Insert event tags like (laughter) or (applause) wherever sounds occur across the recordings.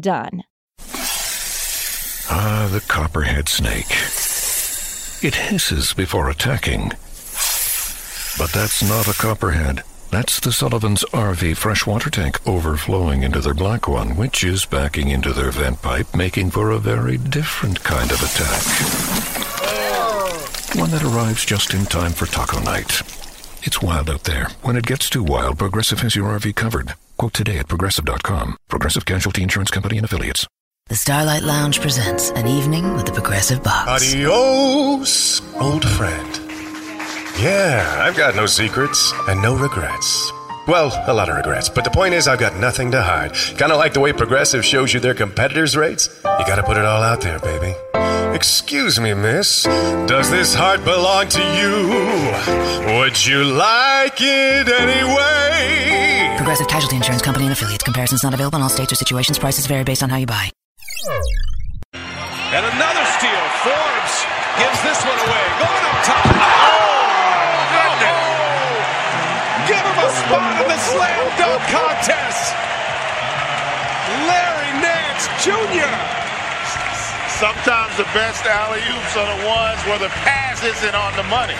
done. Ah, the copperhead snake. It hisses before attacking. But that's not a copperhead. That's the Sullivan's RV freshwater tank overflowing into their black one, which is backing into their vent pipe, making for a very different kind of attack. One that arrives just in time for taco night. It's wild out there. When it gets too wild, Progressive has your RV covered. Quote today at progressive.com. Progressive Casualty Insurance Company and Affiliates. The Starlight Lounge presents an evening with the Progressive Box. Adios, old friend. Yeah, I've got no secrets and no regrets. Well, a lot of regrets, but the point is, I've got nothing to hide. Kind of like the way Progressive shows you their competitors' rates. You gotta put it all out there, baby. Excuse me, miss. Does this heart belong to you? Would you like it anyway? Progressive Casualty Insurance Company and Affiliates. Comparisons not available in all states or situations. Prices vary based on how you buy. And another steal. Forbes gives this one away. Going up top. Goodness. A spot in the slam dunk contest. Larry Nance Jr. Sometimes the best alley oops are the ones where the pass isn't on the money.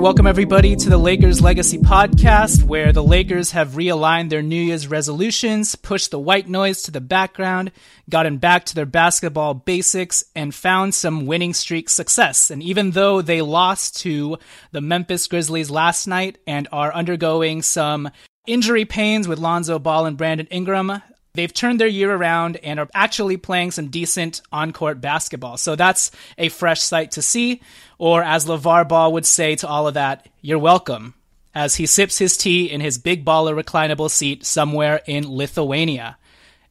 Right, welcome everybody to the Lakers Legacy Podcast, where the Lakers have realigned their New Year's resolutions, pushed the white noise to the background, gotten back to their basketball basics, and found some winning streak success. And even though they lost to the Memphis Grizzlies last night and are undergoing some injury pains with Lonzo Ball and Brandon Ingram, They've turned their year around and are actually playing some decent on court basketball. So that's a fresh sight to see. Or as LeVar Ball would say to all of that, you're welcome. As he sips his tea in his big baller reclinable seat somewhere in Lithuania.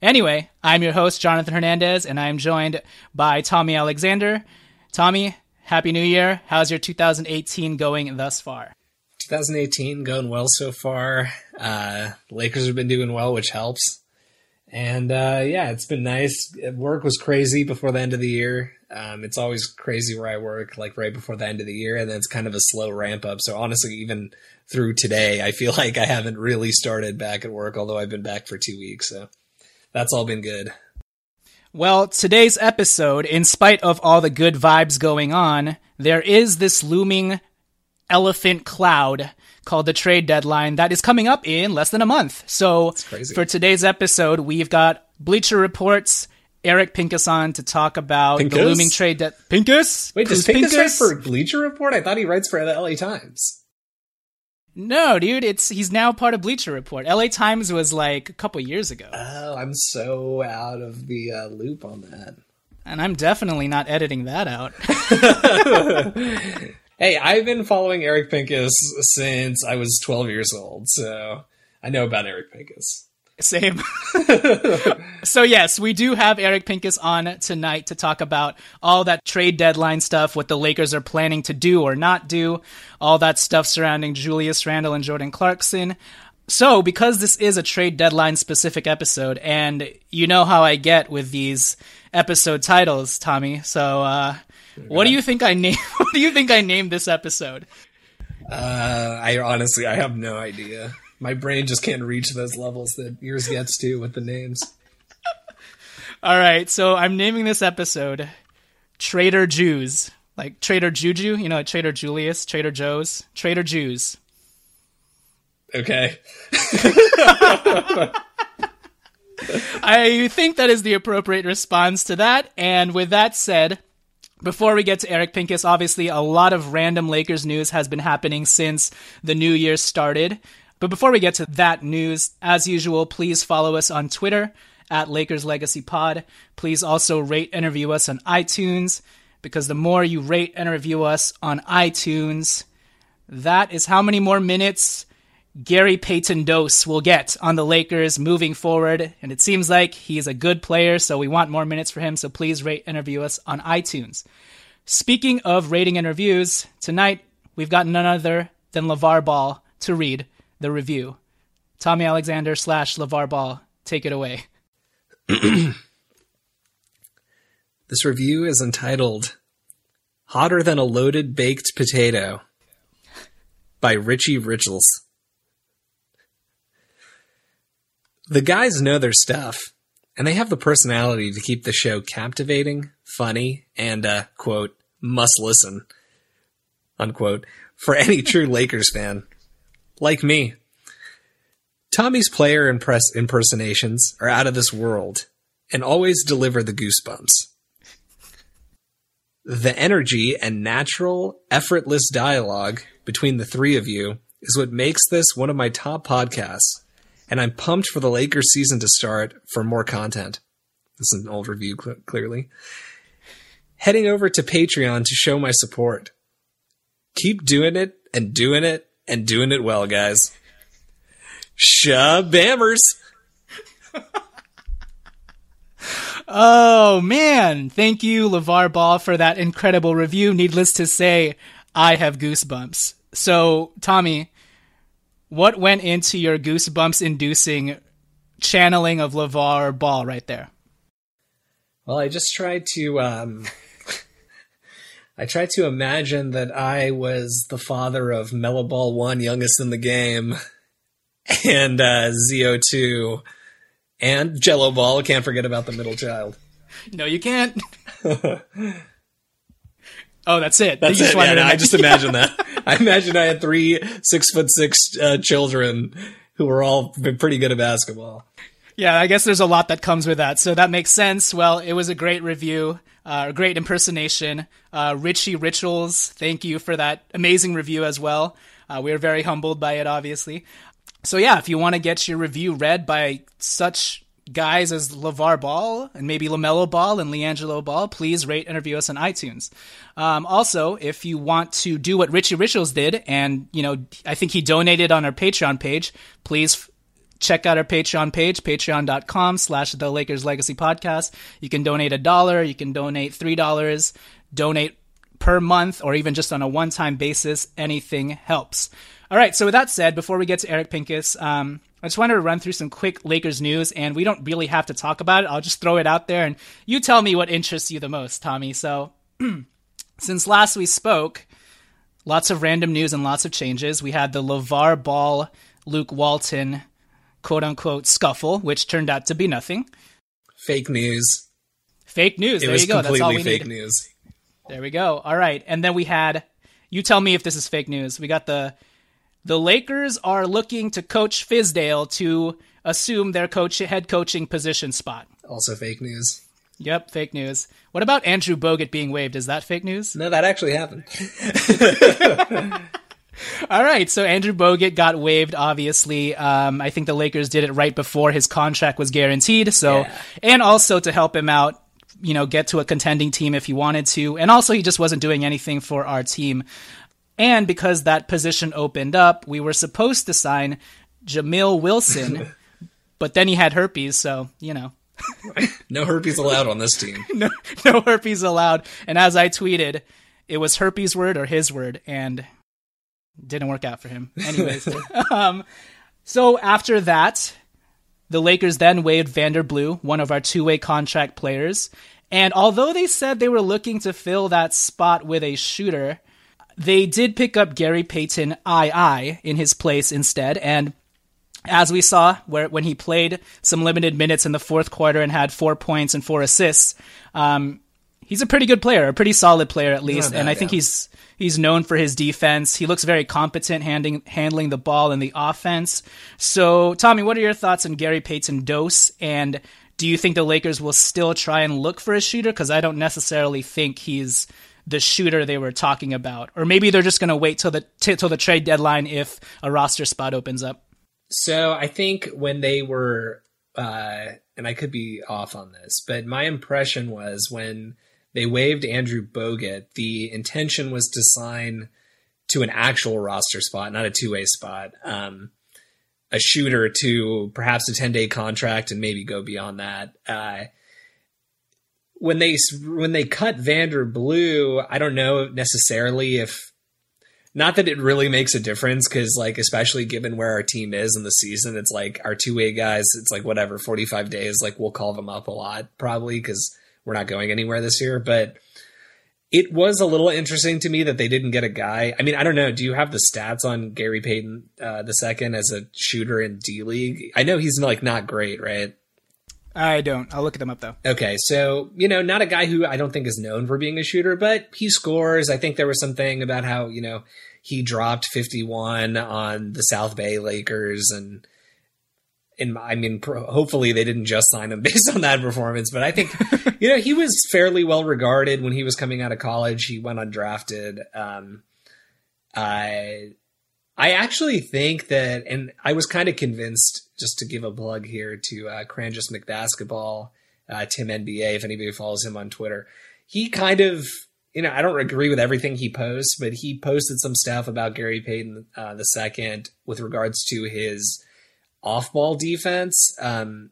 Anyway, I'm your host, Jonathan Hernandez, and I'm joined by Tommy Alexander. Tommy, Happy New Year. How's your 2018 going thus far? 2018 going well so far. Uh, Lakers have been doing well, which helps. And uh, yeah, it's been nice. Work was crazy before the end of the year. Um, it's always crazy where I work, like right before the end of the year, and then it's kind of a slow ramp up. So honestly, even through today, I feel (laughs) like I haven't really started back at work, although I've been back for two weeks. So that's all been good. Well, today's episode, in spite of all the good vibes going on, there is this looming elephant cloud called the trade deadline that is coming up in less than a month. So for today's episode, we've got Bleacher Reports, Eric Pincus on to talk about Pincus? the looming trade deadline. Pincus? Wait, does Who's Pincus write for Bleacher Report? I thought he writes for the LA Times. No, dude, it's he's now part of Bleacher Report. LA Times was like a couple years ago. Oh, I'm so out of the uh, loop on that. And I'm definitely not editing that out. (laughs) (laughs) Hey, I've been following Eric Pincus since I was 12 years old, so I know about Eric Pincus. Same. (laughs) (laughs) so yes, we do have Eric Pincus on tonight to talk about all that trade deadline stuff, what the Lakers are planning to do or not do, all that stuff surrounding Julius Randle and Jordan Clarkson. So, because this is a trade deadline specific episode, and you know how I get with these episode titles, Tommy. So, uh, what do you think I name? (laughs) What do you think I named this episode? Uh, I honestly, I have no idea. My brain just can't reach those levels that yours gets to with the names. (laughs) All right, so I'm naming this episode Trader Ju's, like Trader Juju, you know, Trader Julius, Trader Joe's, Trader Ju's. Okay. (laughs) I think that is the appropriate response to that. And with that said, before we get to Eric Pincus, obviously a lot of random Lakers news has been happening since the new year started. But before we get to that news, as usual, please follow us on Twitter at Lakers Legacy Pod. Please also rate and review us on iTunes because the more you rate and review us on iTunes, that is how many more minutes Gary Payton Dose will get on the Lakers moving forward. And it seems like he's a good player, so we want more minutes for him. So please rate and review us on iTunes. Speaking of rating and reviews, tonight we've got none other than LeVar Ball to read the review. Tommy Alexander slash LeVar Ball, take it away. (clears throat) this review is entitled Hotter Than a Loaded Baked Potato by Richie Richels. The guys know their stuff, and they have the personality to keep the show captivating, funny, and, uh, quote, must listen, unquote, for any true (laughs) Lakers fan like me. Tommy's player impress- impersonations are out of this world and always deliver the goosebumps. The energy and natural, effortless dialogue between the three of you is what makes this one of my top podcasts, and I'm pumped for the Lakers season to start for more content. This is an old review, cl- clearly. Heading over to Patreon to show my support. Keep doing it and doing it and doing it well, guys. Shabammers. (laughs) oh man, thank you, LeVar Ball, for that incredible review. Needless to say, I have goosebumps. So, Tommy, what went into your goosebumps inducing channeling of LeVar Ball right there? Well, I just tried to um (laughs) I tried to imagine that I was the father of Melo Ball 1, youngest in the game, (laughs) and uh, ZO2, and Gelo Ball. Can't forget about the middle child. No, you can't. (laughs) oh, that's it. That's it. Yeah, I just imagine that. I imagine I had three six foot six uh, children who were all pretty good at basketball. Yeah, I guess there's a lot that comes with that, so that makes sense. Well, it was a great review uh, great impersonation. Uh, Richie Richels, thank you for that amazing review as well. Uh, we are very humbled by it, obviously. So yeah, if you want to get your review read by such guys as LeVar Ball and maybe LaMelo Ball and LiAngelo Ball, please rate and review us on iTunes. Um, also, if you want to do what Richie Richels did, and you know, I think he donated on our Patreon page, please check out our Patreon page, patreon.com slash the Lakers Legacy Podcast. You can donate a dollar, you can donate three dollars, donate per month, or even just on a one time basis. Anything helps. All right, so with that said, before we get to Eric Pincus, um, I just wanted to run through some quick Lakers news, and we don't really have to talk about it. I'll just throw it out there, and you tell me what interests you the most, Tommy. So, (clears throat) since last we spoke, lots of random news and lots of changes. We had the LeVar Ball, Luke Walton quote unquote scuffle, which turned out to be nothing. Fake news. Fake news. It there you go. That's all we fake need. news. There we go. All right, and then we had. You tell me if this is fake news. We got the the Lakers are looking to coach Fizdale to assume their coach head coaching position spot. Also fake news. Yep, fake news. What about Andrew Bogut being waived? Is that fake news? No, that actually happened. (laughs) All right, so Andrew Bogut got waived. Obviously, um, I think the Lakers did it right before his contract was guaranteed. So, Yeah. and also to help him out, you know, get to a contending team if he wanted to, and also he just wasn't doing anything for our team. And because that position opened up, we were supposed to sign Jamil Wilson, (laughs) but then he had herpes, so you know. (laughs) no herpes allowed on this team. (laughs) no, no herpes allowed. And as I tweeted, it was herpes word or his word, and didn't work out for him. Anyways, um, so after that, the Lakers then waived Vander Blue, one of our two-way contract players. And although they said they were looking to fill that spot with a shooter, they did pick up Gary Payton II in his place instead. And as we saw, where when he played some limited minutes in the fourth quarter and had four points and four assists, um, he's a pretty good player, a pretty solid player at least. Bad, and I think yeah. he's he's known for his defense. He looks very competent handling handling the ball in the offense. So, Tommy, what are your thoughts on Gary Payton Dose? And do you think the Lakers will still try and look for a shooter? Because I don't necessarily think he's the shooter they were talking about, or maybe they're just going to wait till the t- till the trade deadline if a roster spot opens up. So I think when they were, uh, and I could be off on this, but my impression was when they waived Andrew Bogut, the intention was to sign to an actual roster spot, not a two way spot. Um, a shooter to perhaps a 10 day contract and maybe go beyond that. Uh, when they when they cut Vander Blue, I don't know necessarily if not that it really makes a difference because like especially given where our team is in the season, it's like our two way guys. It's like whatever forty five days. Like we'll call them up a lot probably because we're not going anywhere this year. But it was a little interesting to me that they didn't get a guy. I mean, I don't know. Do you have the stats on Gary Payton uh, the second as a shooter in D League? I know he's like not great, right? I don't. I'll look at them up though. Okay, so you know, not a guy who I don't think is known for being a shooter, but he scores. I think there was something about how you know he dropped 51 on the South Bay Lakers, and in I mean, hopefully they didn't just sign him (laughs) based on that performance, but I think (laughs) you know he was fairly well regarded when he was coming out of college. He went undrafted. Um, I I actually think that, and I was kind of convinced, just to give a plug here to uh, Cranjus McBasketball, uh, Tim NBA, if anybody follows him on Twitter. He kind of, you know, I don't agree with everything he posts, but he posted some stuff about Gary Payton uh, the second with regards to his off-ball defense. Um,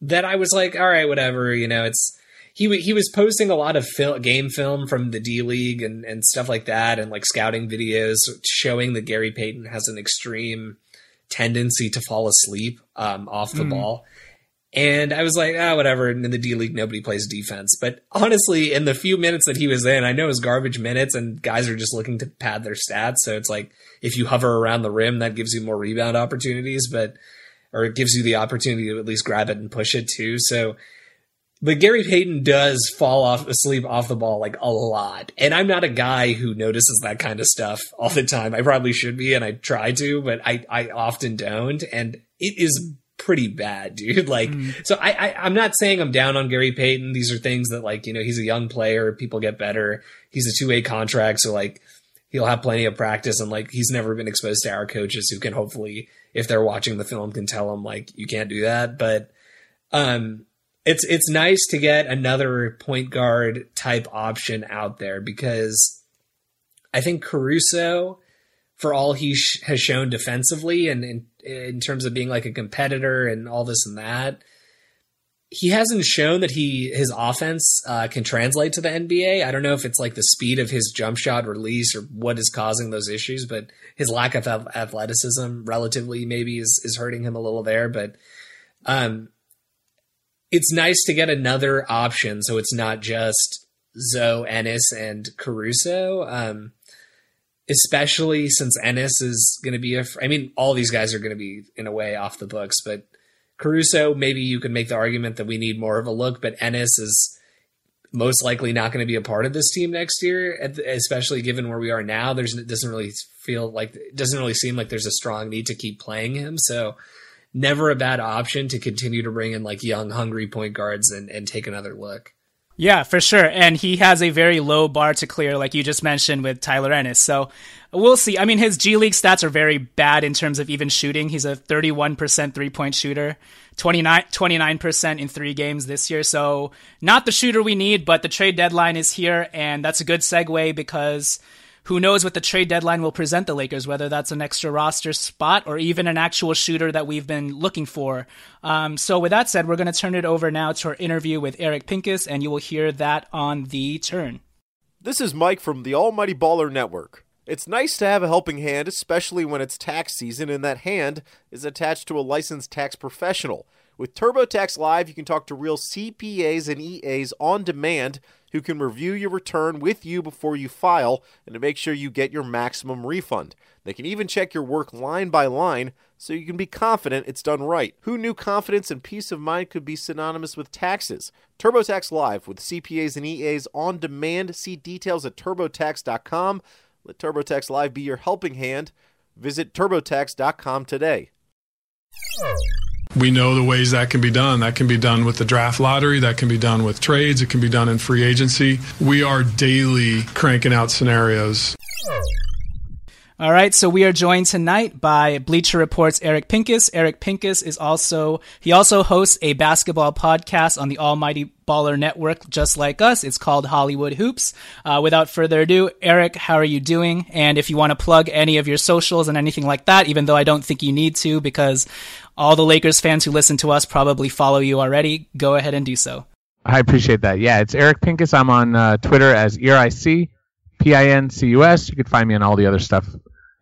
that I was like, all right, whatever, you know, it's he he was posting a lot of fil- game film from the D League and and stuff like that, and like scouting videos showing that Gary Payton has an extreme tendency to fall asleep um, off the mm. ball. And I was like, ah, whatever. in the D League, nobody plays defense. But honestly, in the few minutes that he was in, I know it was garbage minutes, and guys are just looking to pad their stats. So it's like if you hover around the rim, that gives you more rebound opportunities, but or it gives you the opportunity to at least grab it and push it too. So but Gary Payton does fall off asleep off the ball like a lot. And I'm not a guy who notices that kind of stuff all the time. I probably should be and I try to, but I, I often don't. And it is pretty bad, (laughs) dude. Like, mm. so I, I, I'm not saying I'm down on Gary Payton. These are things that like, you know, he's a young player. People get better. He's a two way contract. So like, he'll have plenty of practice and like, he's never been exposed to our coaches who can hopefully, if they're watching the film, can tell him like, you can't do that. But, um, it's it's nice to get another point guard type option out there because I think Caruso, for all he sh- has shown defensively and in, in terms of being like a competitor and all this and that, he hasn't shown that he his offense uh, can translate to the NBA. I don't know if it's like the speed of his jump shot release or what is causing those issues, but his lack of athleticism, relatively, maybe is is hurting him a little there. But um, it's nice to get another option, so it's not just Zo, Ennis, and Caruso. Um, especially since Ennis is going to be a. I mean, all these guys are going to be in a way off the books, but Caruso, maybe you could make the argument that we need more of a look, but Ennis is most likely not going to be a part of this team next year, especially given where we are now. There's it doesn't really feel like it doesn't really seem like there's a strong need to keep playing him. So never a bad option to continue to bring in like young, hungry point guards and, and take another look. Yeah, for sure. And he has a very low bar to clear, like you just mentioned with Tyler Ennis. So we'll see. I mean, his G League stats are very bad in terms of even shooting. He's a 31% three point shooter, 29, 29% in three games this year. So not the shooter we need, but the trade deadline is here. And that's a good segue because who knows what the trade deadline will present the Lakers, whether that's an extra roster spot or even an actual shooter that we've been looking for. Um, so, with that said, we're going to turn it over now to our interview with Eric Pincus, and you will hear that on the turn. This is Mike from the Almighty Baller Network. It's nice to have a helping hand, especially when it's tax season and that hand is attached to a licensed tax professional. With TurboTax Live, you can talk to real CPAs and EAs on demand who can review your return with you before you file and to make sure you get your maximum refund. They can even check your work line by line so you can be confident it's done right. Who knew confidence and peace of mind could be synonymous with taxes? TurboTax Live with CPAs and EAs on demand. See details at turbotax.com. Let TurboTax Live be your helping hand. Visit turbotax.com today. We know the ways that can be done. That can be done with the draft lottery, that can be done with trades, it can be done in free agency. We are daily cranking out scenarios. All right, so we are joined tonight by Bleacher Report's Eric Pincus. Eric Pincus is also he also hosts a basketball podcast on the Almighty Baller Network, just like us. It's called Hollywood Hoops. Uh, without further ado, Eric, how are you doing? And if you want to plug any of your socials and anything like that, even though I don't think you need to, because all the Lakers fans who listen to us probably follow you already, go ahead and do so. I appreciate that. Yeah, it's Eric Pincus. I'm on uh, Twitter as ERIC. P-I-N-C-U-S. You can find me on all the other stuff,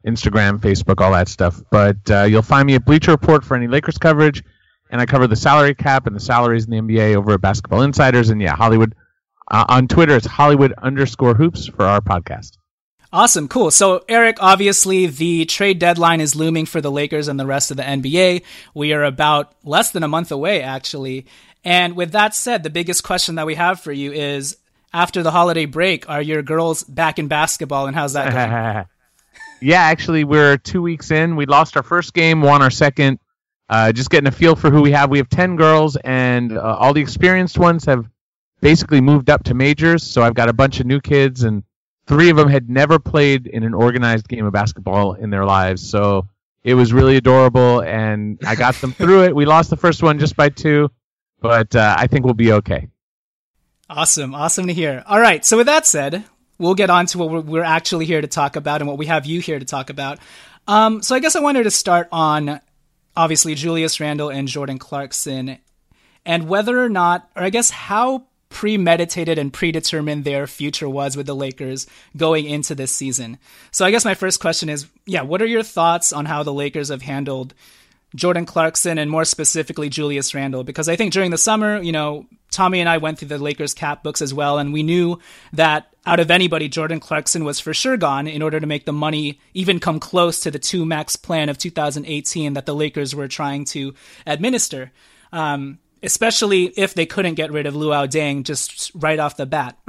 Instagram, Facebook, all that stuff. But uh, you'll find me at Bleacher Report for any Lakers coverage, and I cover the salary cap and the salaries in the NBA over at Basketball Insiders. And yeah, Hollywood uh, on Twitter, it's Hollywood underscore hoops for our podcast. Awesome, cool. So, Eric, obviously the trade deadline is looming for the Lakers and the rest of the NBA. We are about less than a month away, actually. And with that said, the biggest question that we have for you is after the holiday break, are your girls back in basketball and how's that going? (laughs) yeah, actually, we're two weeks in. We lost our first game, won our second. Uh, just getting a feel for who we have. We have 10 girls, and uh, all the experienced ones have basically moved up to majors. So I've got a bunch of new kids, and three of them had never played in an organized game of basketball in their lives. So it was really adorable, and I got them through it. We lost the first one just by two, but uh, I think we'll be okay. Awesome. Awesome to hear. All right. So, with that said, we'll get on to what we're actually here to talk about and what we have you here to talk about. Um, so, I guess I wanted to start on obviously Julius Randle and Jordan Clarkson and whether or not, or I guess how premeditated and predetermined their future was with the Lakers going into this season. So, I guess my first question is yeah, what are your thoughts on how the Lakers have handled Jordan Clarkson and more specifically Julius Randle? Because I think during the summer, you know, Tommy and I went through the Lakers cap books as well, and we knew that out of anybody, Jordan Clarkson was for sure gone in order to make the money even come close to the two max plan of 2018 that the Lakers were trying to administer. Um, especially if they couldn't get rid of Luol Deng just right off the bat. (clears throat)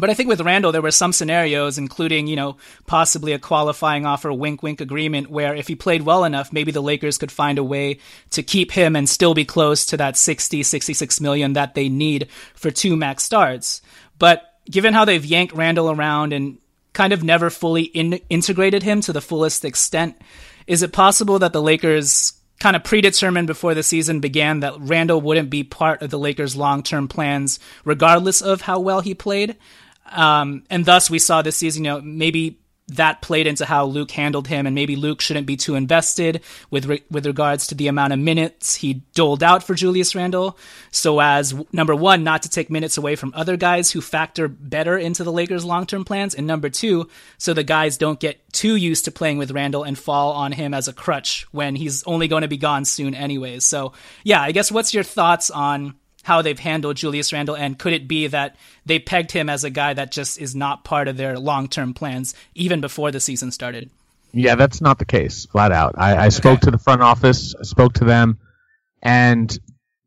But I think with Randle, there were some scenarios, including, you know, possibly a qualifying offer wink wink agreement where if he played well enough, maybe the Lakers could find a way to keep him and still be close to that 60, 66 million that they need for two max starts. But given how they've yanked Randle around and kind of never fully in- integrated him to the fullest extent, is it possible that the Lakers kind of predetermined before the season began that Randle wouldn't be part of the Lakers' long term plans, regardless of how well he played? Um, and thus we saw this season, you know, maybe that played into how Luke handled him, and maybe Luke shouldn't be too invested with re- with regards to the amount of minutes he doled out for Julius Randle, so as number one, not to take minutes away from other guys who factor better into the Lakers' long term plans, and number two, so the guys don't get too used to playing with Randle and fall on him as a crutch when he's only going to be gone soon, anyways. So yeah, I guess what's your thoughts on how they've handled Julius Randle, and could it be that they pegged him as a guy that just is not part of their long term plans even before the season started? Yeah, that's not the case, flat out. I, I spoke to the front office, spoke to them, and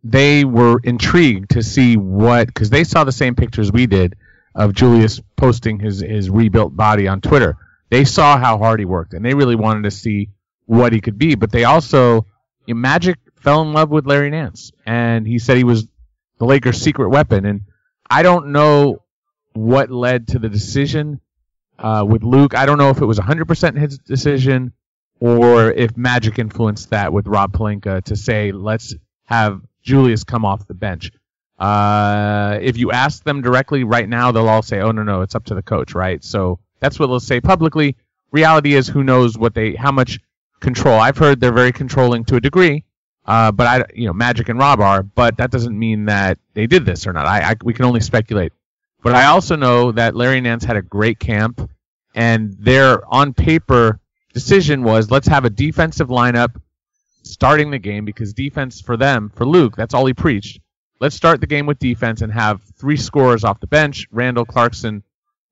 they were intrigued to see what because they saw the same pictures we did of Julius posting his his rebuilt body on Twitter. They saw how hard he worked, and they really wanted to see what he could be. But they also, you know, Magic fell in love with Larry Nance, and he said he was the Lakers' secret weapon. And I don't know what led to the decision uh, with Luke. I don't know if it was 100% his decision or if Magic influenced that with Rob Pelinka to say, let's have Julius come off the bench. Uh, if you ask them directly right now, they'll all say, oh, no, no, it's up to the coach, right? So That's what they'll say publicly. Reality is, who knows what they, how much control. I've heard they're very controlling to a degree, uh, but I, you know, Magic and Rob are, but that doesn't mean that they did this or not. I, I we can only speculate. But I also know that Larry Nance had a great camp, and their on paper decision was let's have a defensive lineup starting the game because defense for them, for Luke, that's all he preached. Let's start the game with defense and have three scorers off the bench, Randle Clarkson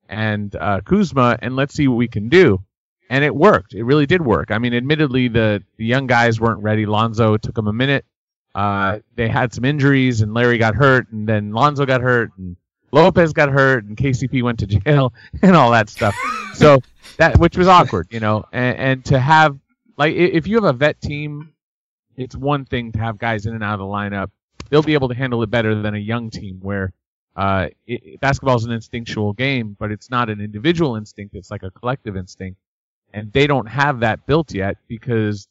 and uh, Kuzma, and let's see what we can do. And it worked. It really did work. I mean, admittedly, the, the young guys weren't ready. Lonzo took them a minute. Uh, they had some injuries, and Larry got hurt, and then Lonzo got hurt, and Lopez got hurt, and KCP went to (laughs) jail, and all that stuff. So that, which was awkward, you know. And, and to have, like, if you have a vet team it's one thing to have guys in and out of the lineup. They'll be able to handle it better than a young team where uh, basketball is an instinctual game, but it's not an individual instinct. It's like a collective instinct. And they don't have that built yet because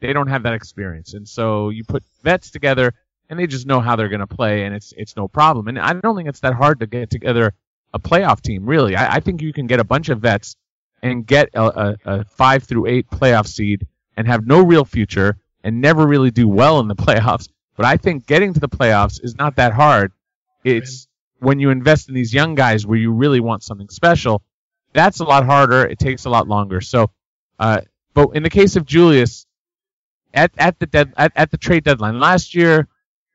they don't have that experience. And so you put vets together and they just know how they're going to play and it's, it's no problem. And I don't think it's that hard to get together a playoff team, really. I, I think you can get a bunch of vets and get a, a, a five through eight playoff seed and have no real future and never really do well in the (laughs) playoffs. But I think getting to the playoffs is not that hard. It's when you invest in these young guys where you really want something special. That's a lot harder. It takes a lot longer. So, uh, but in the case of Julius, at at the dead at, at the trade deadline last year,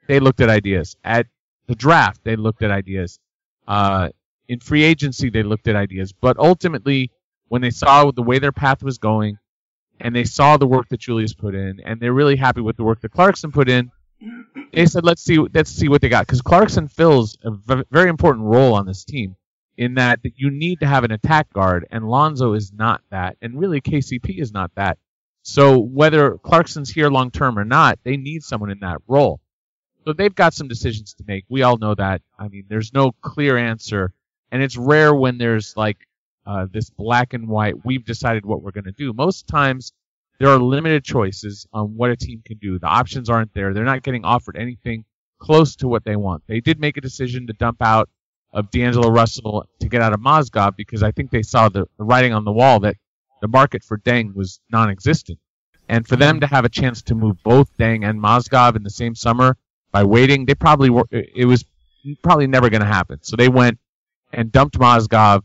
they looked at ideas. At the draft, they looked at ideas. Uh, in free agency, they looked at ideas. But ultimately, when they saw the way their path was going, and they saw the work that Julius put in, and they're really happy with the work that Clarkson put in. They said, "Let's see, let's see what they got," because Clarkson fills a v- very important role on this team. In that, you need to have an attack guard, and Lonzo is not that, and really KCP is not that. So whether Clarkson's here long term or not, they need someone in that role. So they've got some decisions to make. We all know that. I mean, there's no clear answer, and it's rare when there's like uh, this black and white, we've decided what we're going to do. Most times, there are limited choices on what a team can do. The options aren't there. They're not getting offered anything close to what they want. They did make a decision to dump out of D'Angelo Russell to get out of Mozgov because I think they saw the, the writing on the wall that the market for Deng was non-existent. And for them to have a chance to move both Deng and Mozgov in the same summer by waiting, they probably were, it was probably never going to happen. So they went and dumped Mozgov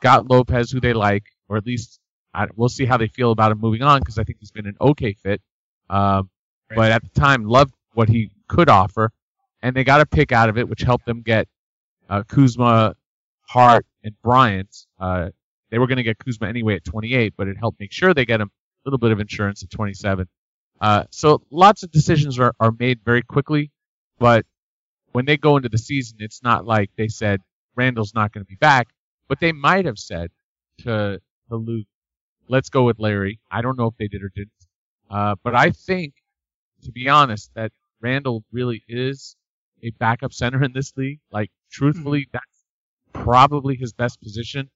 got Lopez, who they like, or at least I, we'll see how they feel about him moving on because I think he's been an okay fit. Um, right. But at the time, loved what he could offer, and they got a pick out of it, which helped them get uh, Kuzma, Hart, and Bryant. Uh, they were going to get Kuzma anyway at 28, but it helped make sure they get him a little bit of insurance at 27. Uh, so lots of decisions are, are made very quickly, but when they go into the season, it's not like they said Randle's not going to be back. But they might have said to, to Luke, let's go with Larry. I don't know if they did or didn't. Uh, but I think, to be honest, that Randle really is a backup center in this league. Like, truthfully, mm-hmm. that's probably his best position.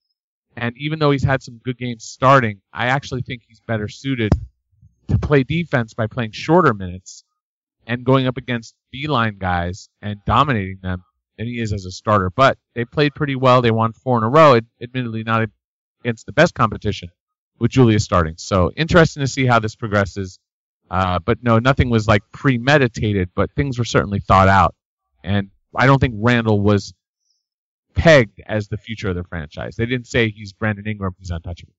And even though he's had some good games starting, I actually think he's better suited to play defense by playing shorter minutes and going up against beeline guys and dominating them than he is as a starter. But they played pretty well. They won four in a row, admittedly not against the best competition with Julius starting. So interesting to see how this progresses. Uh, but no, nothing was like premeditated, but things were certainly thought out. And I don't think Randle was pegged as the future of the franchise. They didn't say he's Brandon Ingram, he's untouchable.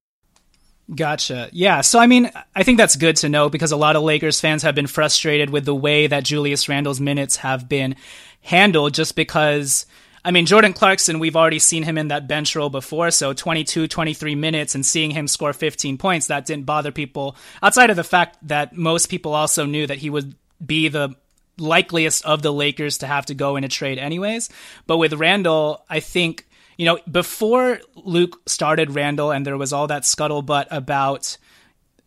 Gotcha. Yeah. So, I mean, I think that's good to know because a lot of Lakers fans have been frustrated with the way that Julius Randle's minutes have been handled just because. I mean, Jordan Clarkson, we've already seen him in that bench role before. So 22, 23 minutes and seeing him score 15 points, that didn't bother people outside of the fact that most people also knew that he would be the likeliest of the Lakers to have to go in a trade anyways. But with Randle, I think you know, before Luke started Randle, and there was all that scuttlebutt about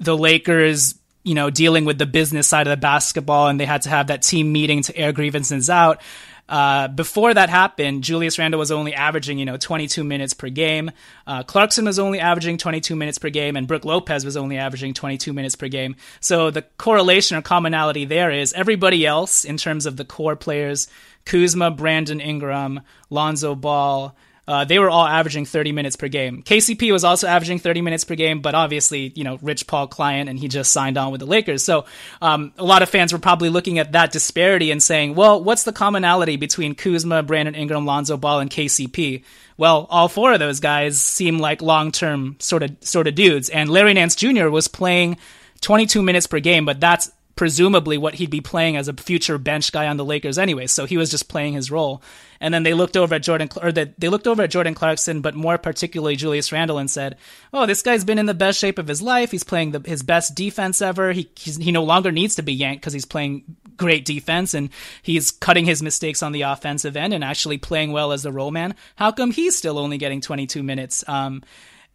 the Lakers, you know, dealing with the business side of the basketball and they had to have that team meeting to air grievances out. Uh, before that happened, Julius Randle was only averaging, you know, 22 minutes per game. Uh, Clarkson was only averaging 22 minutes per game, and Brook Lopez was only averaging 22 minutes per game. So the correlation or commonality there is everybody else, in terms of the core players, Kuzma, Brandon Ingram, Lonzo Ball, uh, they were all averaging 30 minutes per game. KCP was also averaging 30 minutes per game, but obviously, you know, Rich Paul client, and he just signed on with the Lakers. So um, a lot of fans were probably looking at that disparity and saying, well, what's the commonality between Kuzma, Brandon Ingram, Lonzo Ball, and KCP? Well, all four of those guys seem like long-term sort of sort of dudes, and Larry Nance Jr. was playing 22 minutes per game, but that's presumably what he'd be playing as a future bench guy on the Lakers anyway. So he was just playing his role. And then they looked over at Jordan, or they, they looked over at Jordan Clarkson, but more particularly Julius Randle, and said, "Oh, this guy's been in the best shape of his life. He's playing the, his best defense ever. He he no longer needs to be yanked because he's playing great defense and he's cutting his mistakes on the offensive end and actually playing well as the roll man. How come he's still only getting 22 minutes?" Um,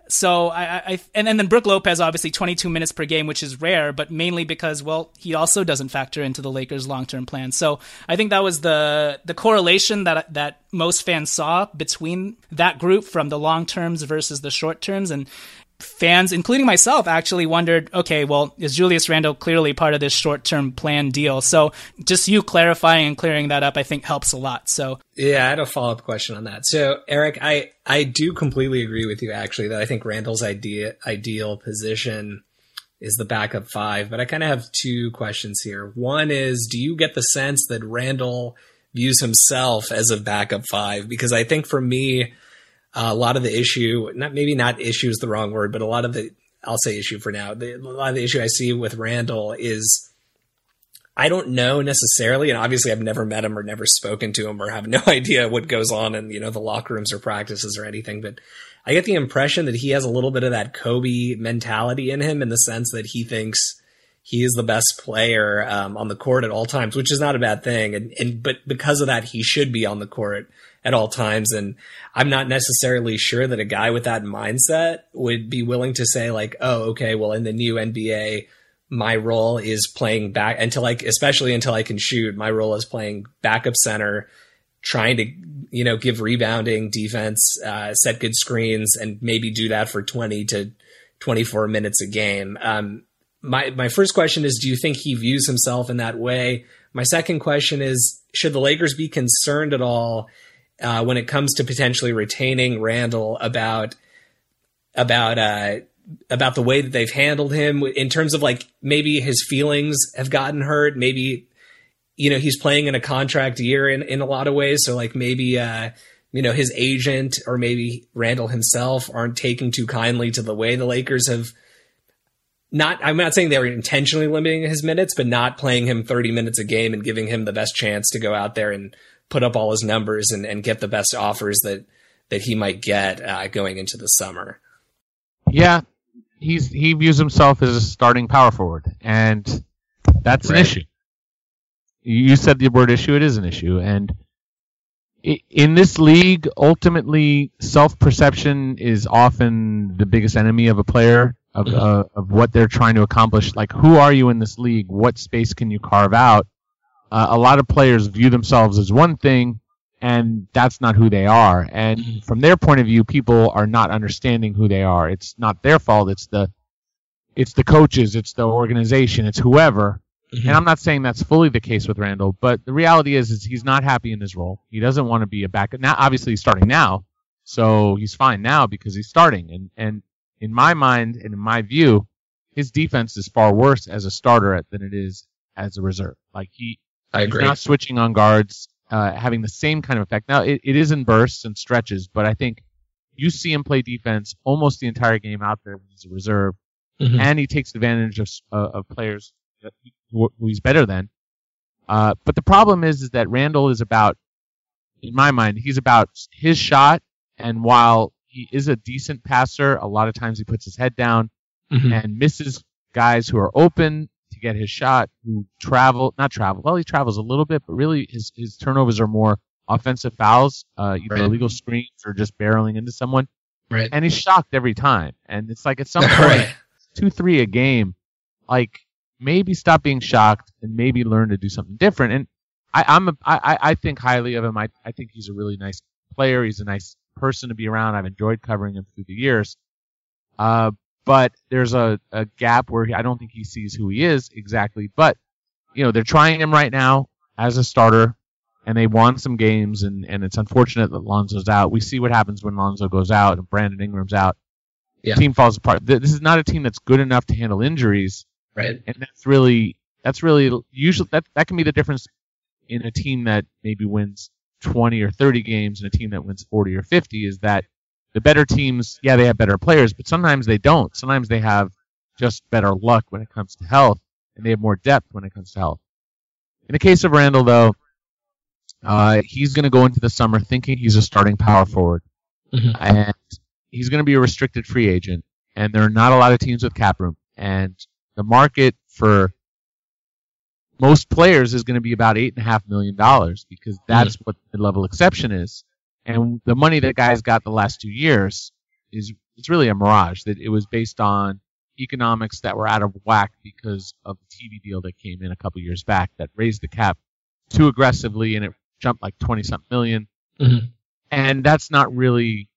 so I, I and, and then Brook Lopez obviously 22 minutes per game, which is rare, but mainly because well he also doesn't factor into the Lakers' long term plan. So I think that was the the correlation that that most fans saw between that group from the long terms versus the short terms, and fans, including myself, actually wondered, okay, well, is Julius Randle clearly part of this short term plan deal? So just you clarifying and clearing that up, I think helps a lot. So yeah, I had a follow up question on that. So Eric, I, I do completely agree with you actually that I think Randle's idea, ideal position is the backup five, but I kind of have two questions here. One is, do you get the sense that Randle views himself as a backup five? Because I think for me, uh, a lot of the issue, not maybe not issue is the wrong word, but a lot of the I'll say issue for now. The, a lot of the issue I see with Randle is I don't know necessarily, and obviously I've never met him or never spoken to him or have (laughs) no idea what goes on in you know the locker rooms or practices or anything. But I get the impression that he has a little bit of that Kobe mentality in him in the sense that he thinks he is the best player um, on the court at all times, which is not a bad thing. And, and but because of that, he should be on the court at all times. And I'm not necessarily sure that a guy with that mindset would be willing to say like, oh, okay, well, in the new NBA, my role is playing back until like, especially until I can shoot. My role is playing backup center, trying to, you know, give rebounding defense, uh, set good screens and maybe do that for 20 to 24 minutes a game. Um, my, my first question is, do you think he views himself in that way? My second question is, should the Lakers be concerned at all uh, when it comes to potentially retaining Randle about about uh, about the way that they've handled him in terms of like maybe his feelings have gotten hurt, maybe you know he's playing in a contract year in in a lot of ways, so like maybe uh, you know his agent or maybe Randle himself aren't taking too kindly to the way the Lakers have not I'm not saying they were intentionally limiting his minutes, but not playing him 30 minutes a game and giving him the best chance to go out there and put up all his numbers and, and get the best offers that that he might get uh, going into the summer. Yeah, he's he views himself as a starting power forward, and that's right. an issue. You said the word issue; it is an issue, and in this league, ultimately, self perception is often the biggest enemy of a player of mm-hmm. uh, of what they're trying to accomplish. Like, who are you in this league? What space can you carve out? Uh, a lot of players view themselves as one thing, and that's not who they are. And mm-hmm. from their point of view, people are not understanding who they are. It's not their fault. It's the it's the coaches, it's the organization, it's whoever. Mm-hmm. And I'm not saying that's fully the case with Randle but the reality is, is he's not happy in his role. He doesn't want to be a backup. Now, obviously, he's starting now, so he's fine now because he's starting. And and in my mind and in my view, his defense is far worse as a starter than it is as a reserve. Like he I agree. He's not switching on guards, uh, having the same kind of effect. Now, it, it is in bursts and stretches, but I think you see him play defense almost the entire game out there when he's a reserve, mm-hmm. and he takes advantage of uh, of players who, who, he's better than. Uh, but the problem is, is that Randle is about, in my mind, he's about his shot, and while he is a decent passer, a lot of times he puts his head down mm-hmm. and misses guys who are open to get his shot, who travel, not travel, well, he travels a little bit, but really his, his turnovers are more offensive fouls, uh, either right. illegal screens or just barreling into someone. Right. And he's shocked every time. And it's like at some (laughs) point, right. two, three a game, like maybe stop being shocked and maybe learn to do something different. And I, I'm a, I, I think highly of him. I, I think he's a really nice player. He's a nice person to be around. I've enjoyed covering him through the years. Uh, but there's a, a gap where he, I don't think he sees who he is exactly. But you know, they're trying him right now as a starter, and they won some games, and, and it's unfortunate that Lonzo's out. We see what happens when Lonzo goes out and Brandon Ingram's out. Yeah. The team falls apart. This is not a team that's good enough to handle injuries, Right. and that's really that's really usually that that can be the difference in a team that maybe wins 20 or 30 games and a team that wins 40 or 50 is that the better teams, yeah, they have better players, but sometimes they don't. Sometimes they have just better luck when it comes to health, and they have more depth when it comes to health. In the case of Randle, though, uh, he's going to go into the summer thinking he's a starting power forward, Mhm. and he's going to be a restricted free agent. And there are not a lot of teams with cap room, and the market for most players is going to be about eight and a half million dollars because that's what the level exception is. And the money that guys got the last two years is it's really a mirage. That it was based on economics that were out of whack because of the TV deal that came in a couple years back that raised the cap too aggressively and it jumped like twenty something 1000000 Mhm. And that's not really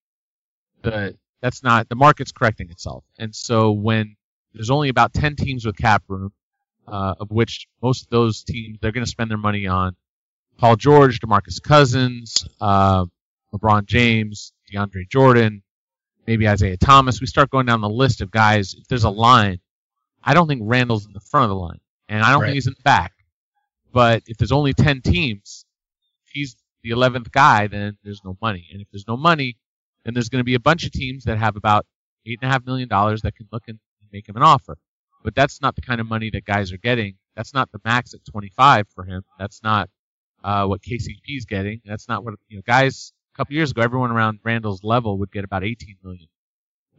the that's not the market's correcting itself. And so when there's only about ten teams with cap room, uh, of which most of those teams they're going to spend their money on Paul George, DeMarcus Cousins, uh, LeBron James, DeAndre Jordan, maybe Isaiah Thomas. We start going down the list of guys. If there's a line, I don't think Randle's in the front of the line, and I don't Right. think he's in the back. But if there's only ten teams, if he's the eleventh guy, then there's no money. And if there's no money, then there's going to be a bunch of teams that have about eight and a half million dollars that can look and make him an offer. But that's not the kind of money that guys are getting. That's not the max at 25 for him. That's not uh, what KCP is getting. That's not what you know. Guys, a couple years ago, everyone around Randle's level would get about 18 million.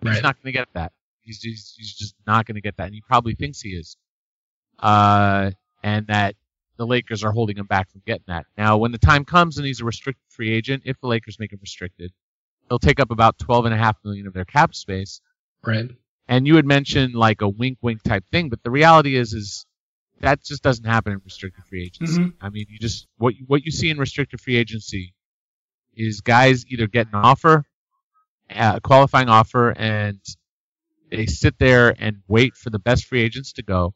But He's not going to get that. He's just, he's just not going to get that, and he probably thinks he is. Uh, and that the Lakers are holding him back from getting that. Now, when the time comes and he's a restricted free agent, if the Lakers make him restricted, he'll take up about 12 and a half million of their cap space. Right. And you had mentioned like a wink wink type thing, but the reality is is that just doesn't happen in restricted free agency. Mhm. I mean, you just what what you see in restricted free agency is guys either get an offer, a qualifying offer, and they sit there and wait for the best free agents to go,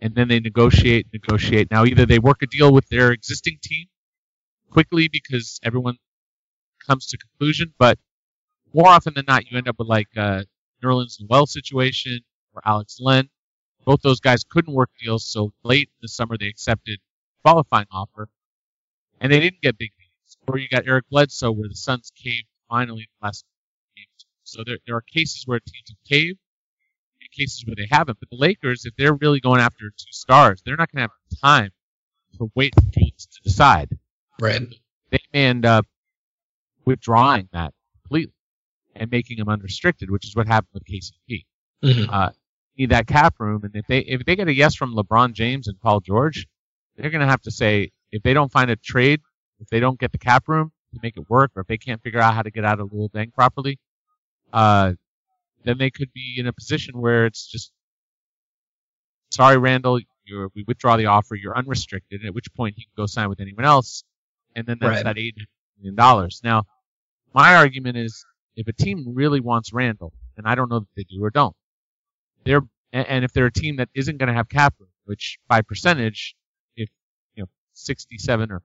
and then they negotiate, negotiate. Now, either they work a deal with their existing team quickly because everyone comes to conclusion, but more often than not, you end up with like uh, Nerlens Noel situation or Alex Len. Both those guys couldn't work deals, so late in the summer they accepted qualifying offer, and they didn't get big. Or you got Eric Bledsoe, where the Suns caved finally in the last games. So there, there are cases where teams have caved, and cases where they haven't. But the Lakers, if they're really going after two stars, they're not going to have time to wait for teams to decide. Right. They may end up withdrawing that completely and making them unrestricted, which is what happened with KCP. Mhm. Uh, need that cap room, and if they if they get a yes from LeBron James and Paul George, they're going to have to say if they don't find a trade, if they don't get the cap room to make it work, or if they can't figure out how to get out of Luol Deng properly, uh, then they could be in a position where it's just sorry, Randle, you're, we withdraw the offer, you're unrestricted, at which point he can go sign with anyone else, and then that's Right. that eight million dollars. Now, my argument is if a team really wants Randle, and I don't know that they do or don't, they're and and if they're a team that isn't going to have cap room, which by percentage, if you know 67 or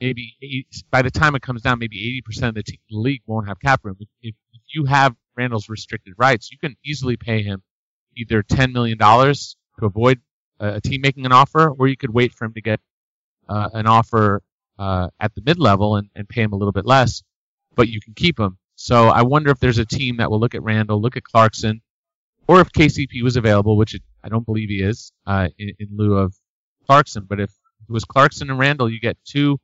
maybe 80, by the time it comes down, maybe 80% of the team the league won't have cap room. If, if you have Randle's restricted rights, you can easily pay him either 10 million dollars to avoid a, a team making an offer, or you could wait for him to get uh, an offer uh, at the mid level and, and pay him a little bit less, but you can keep him. So I wonder if there's a team that will look at Randle, look at Clarkson, or if KCP was available, which it, I don't believe he is, uh, in, in lieu of Clarkson. But if it was Clarkson and Randle, you get two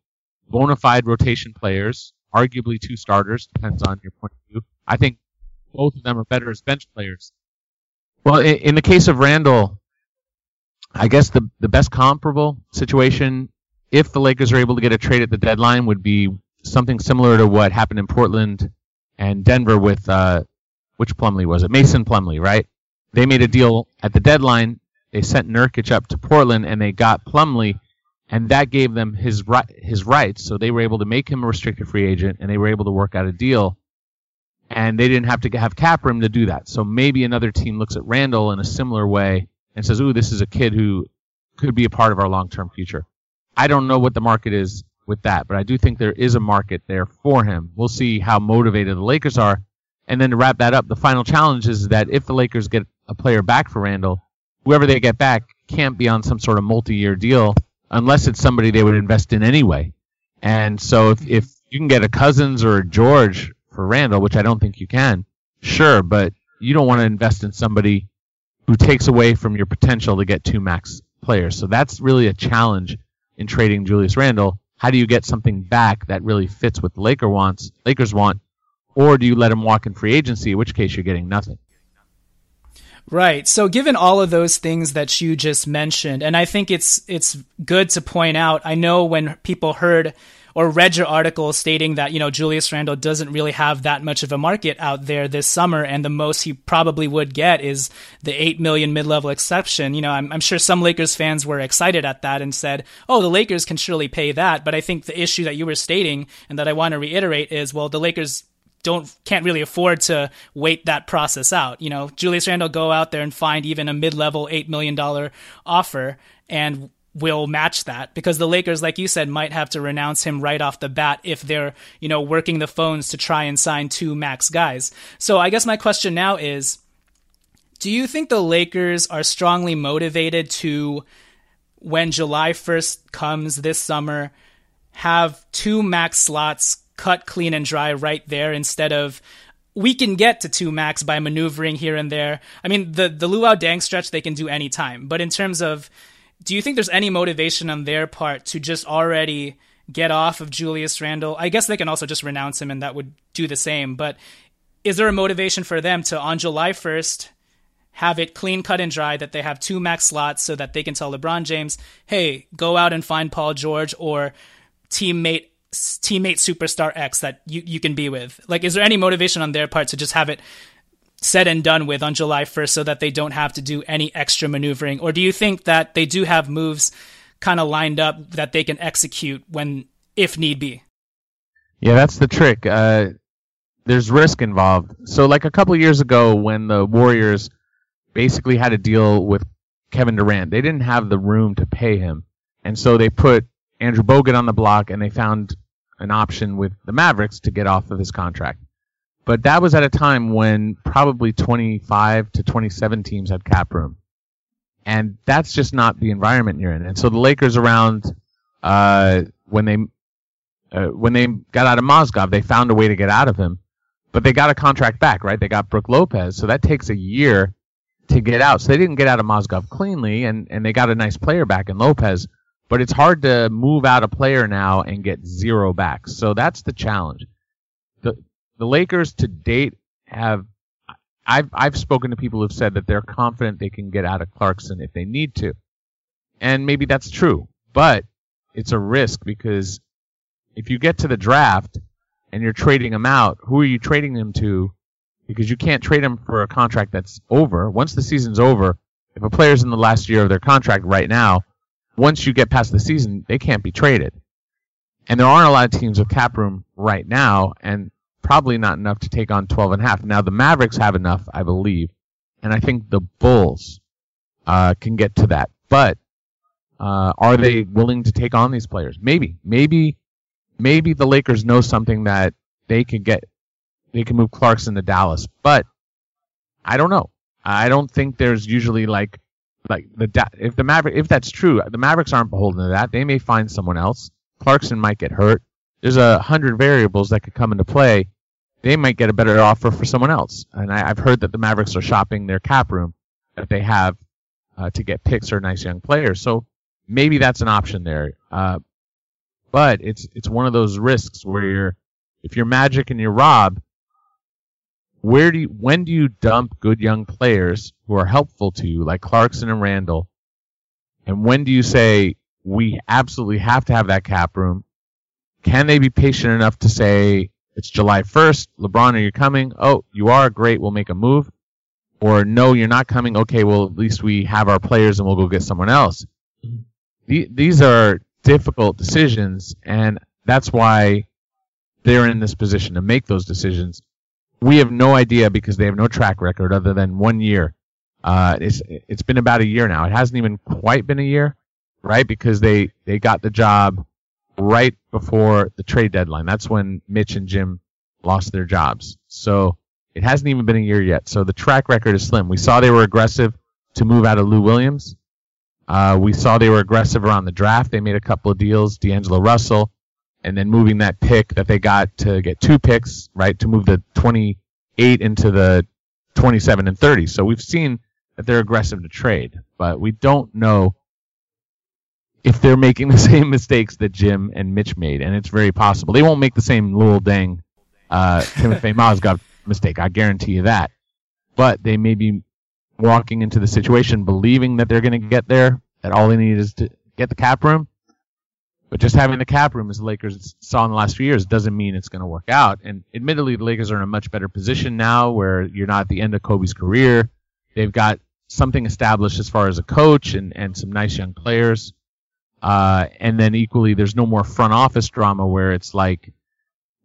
bona fide rotation players, arguably two starters, depends on your point of view. I think both of them are better as bench players. Well, in, in the case of Randle, I guess the the best comparable situation, if the Lakers are able to get a trade at the deadline, would be something similar to what happened in Portland and Denver with uh, which Plumlee was it? Mason Plumlee, right? They made a deal at the deadline. They sent Nurkic up to Portland, and they got Plumlee, and that gave them his right his rights. So they were able to make him a restricted free agent, and they were able to work out a deal. And they didn't have to have cap room to do that. So maybe another team looks at Randle in a similar way and says, "Ooh, this is a kid who could be a part of our long-term future." I don't know what the market is with that, but I do think there is a market there for him. We'll see how motivated the Lakers are. And then to wrap that up, the final challenge is that if the Lakers get a player back for Randle, whoever they get back can't be on some sort of multi-year deal unless it's somebody they would invest in anyway. And so if, mm-hmm. if you can get a Cousins or a George for Randle, which I don't think you can, sure, but you don't want to invest in somebody who takes away from your potential to get two max players. So that's really a challenge in trading Julius Randle. How do you get something back that really fits what the Laker wants, Lakers want, or do you let him walk in free agency, in which case you're getting nothing? Right. So given all of those things that you just mentioned, and I think it's it's good to point out, I know when people heard or read your article stating that, you know, Julius Randle doesn't really have that much of a market out there this summer, and the most he probably would get is the 8 million mid level exception. You know, I'm, I'm sure some Lakers fans were excited at that and said, oh, the Lakers can surely pay that. But I think the issue that you were stating and that I want to reiterate is, well, the Lakers don't can't really afford to wait that process out. You know, Julius Randle go out there and find even a mid-level eight million dollar offer, and will match that because the Lakers, like you said, might have to renounce him right off the bat if they're, you know, working the phones to try and sign two max guys. So I guess my question now is do you think the Lakers are strongly motivated to, when July 1st comes this summer, have two max slots cut clean and dry right there instead of we can get to two max by maneuvering here and there. I mean, the the Luol Deng stretch they can do any time, but in terms of do you think there's any motivation on their part to just already get off of Julius Randle? I guess they can also just renounce him and that would do the same. But is there a motivation for them to, on July 1st, have it clean cut and dry that they have two max slots so that they can tell LeBron James, hey, go out and find Paul George or teammate teammate superstar X that you, you can be with? Like, is there any motivation on their part to just have it said and done with on July 1st so that they don't have to do any extra maneuvering? Or do you think that they do have moves kind of lined up that they can execute when, if need be? Yeah, that's the trick. Uh, there's risk involved. So, like a couple years ago, when the Warriors basically had to deal with Kevin Durant, they didn't have the room to pay him. And so they put Andrew Bogut on the block and they found an option with the Mavericks to get off of his contract. But that was at a time when probably 25 to 27 teams had cap room. And that's just not the environment you're in. And so the Lakers around, uh, when they, uh, when they got out of Mozgov, they found a way to get out of him. But they got a contract back, right? They got Brook Lopez. So that takes a year to get out. So they didn't get out of Mozgov cleanly and, and they got a nice player back in Lopez. But it's hard to move out a player now and get zero back. So that's the challenge. The, the Lakers to date have I've I've spoken to people who've said that they're confident they can get out of Clarkson if they need to. And maybe that's true, but it's a risk because if you get to the draft and you're trading him out, who are you trading him to? Because you can't trade him for a contract that's over. Once the season's over, if a player's in the last year of their contract right now, once you get past the season, they can't be traded. And there aren't a lot of teams with cap room right now, and probably not enough to take on 12 and a half. Now the Mavericks have enough, I believe, and I think the Bulls uh, can get to that. But uh, are they willing to take on these players? Maybe, maybe, maybe the Lakers know something that they can get. They can move Clarkson to Dallas, but I don't know. I don't think there's usually like like the if the Maverick if that's true, the Mavericks aren't beholden to that. They may find someone else. Clarkson might get hurt. There's a hundred variables that could come into play they might get a better offer for someone else. And I, have heard that the Mavericks are shopping their cap room that they have uh, to get picks or nice young players. So maybe that's an option there. Uh, but it's it's one of those risks where you're if you're Magic and you're Rob, where do you when do you dump good young players who are helpful to you like Clarkson and Randall, And when do you say we absolutely have to have that cap room? Can they be patient enough to say it's July 1st. LeBron, are you coming? Oh, you are? Great. We'll make a move. Or no, you're not coming. Okay, well, at least we have our players and we'll go get someone else. these are difficult decisions, and that's why they're in this position to make those decisions. We have no idea because they have no track record other than one year. Uh, it's it's been about a year now. It hasn't even quite been a year, right? Because they they got the job right before the trade deadline. That's when Mitch and Jim lost their jobs. So it hasn't even been a year yet. So the track record is slim. We saw they were aggressive to move out of Lou Williams. Uh, we saw they were aggressive around the draft. They made a couple of deals, D'Angelo Russell, and then moving that pick that they got to get two picks, right, to move the 28 into the 27 and 30. So we've seen that they're aggressive to trade, but we don't know if they're making (laughs) the same mistakes that Jim and Mitch made, and it's very possible. They won't make the same Luol Deng, uh, (laughs) Timothy Mozgov mistake. I guarantee you that. But they may be walking into the situation believing that they're going to get there, that all they need is to get the cap room. But just having the cap room, as the Lakers saw in the last few years, doesn't mean it's going to work out. And admittedly, the Lakers are in a much better position now where you're not at the end of Kobe's career. They've got something established as far as a coach and, and some nice young players. Uh, and then equally, there's no more front office drama where it's like,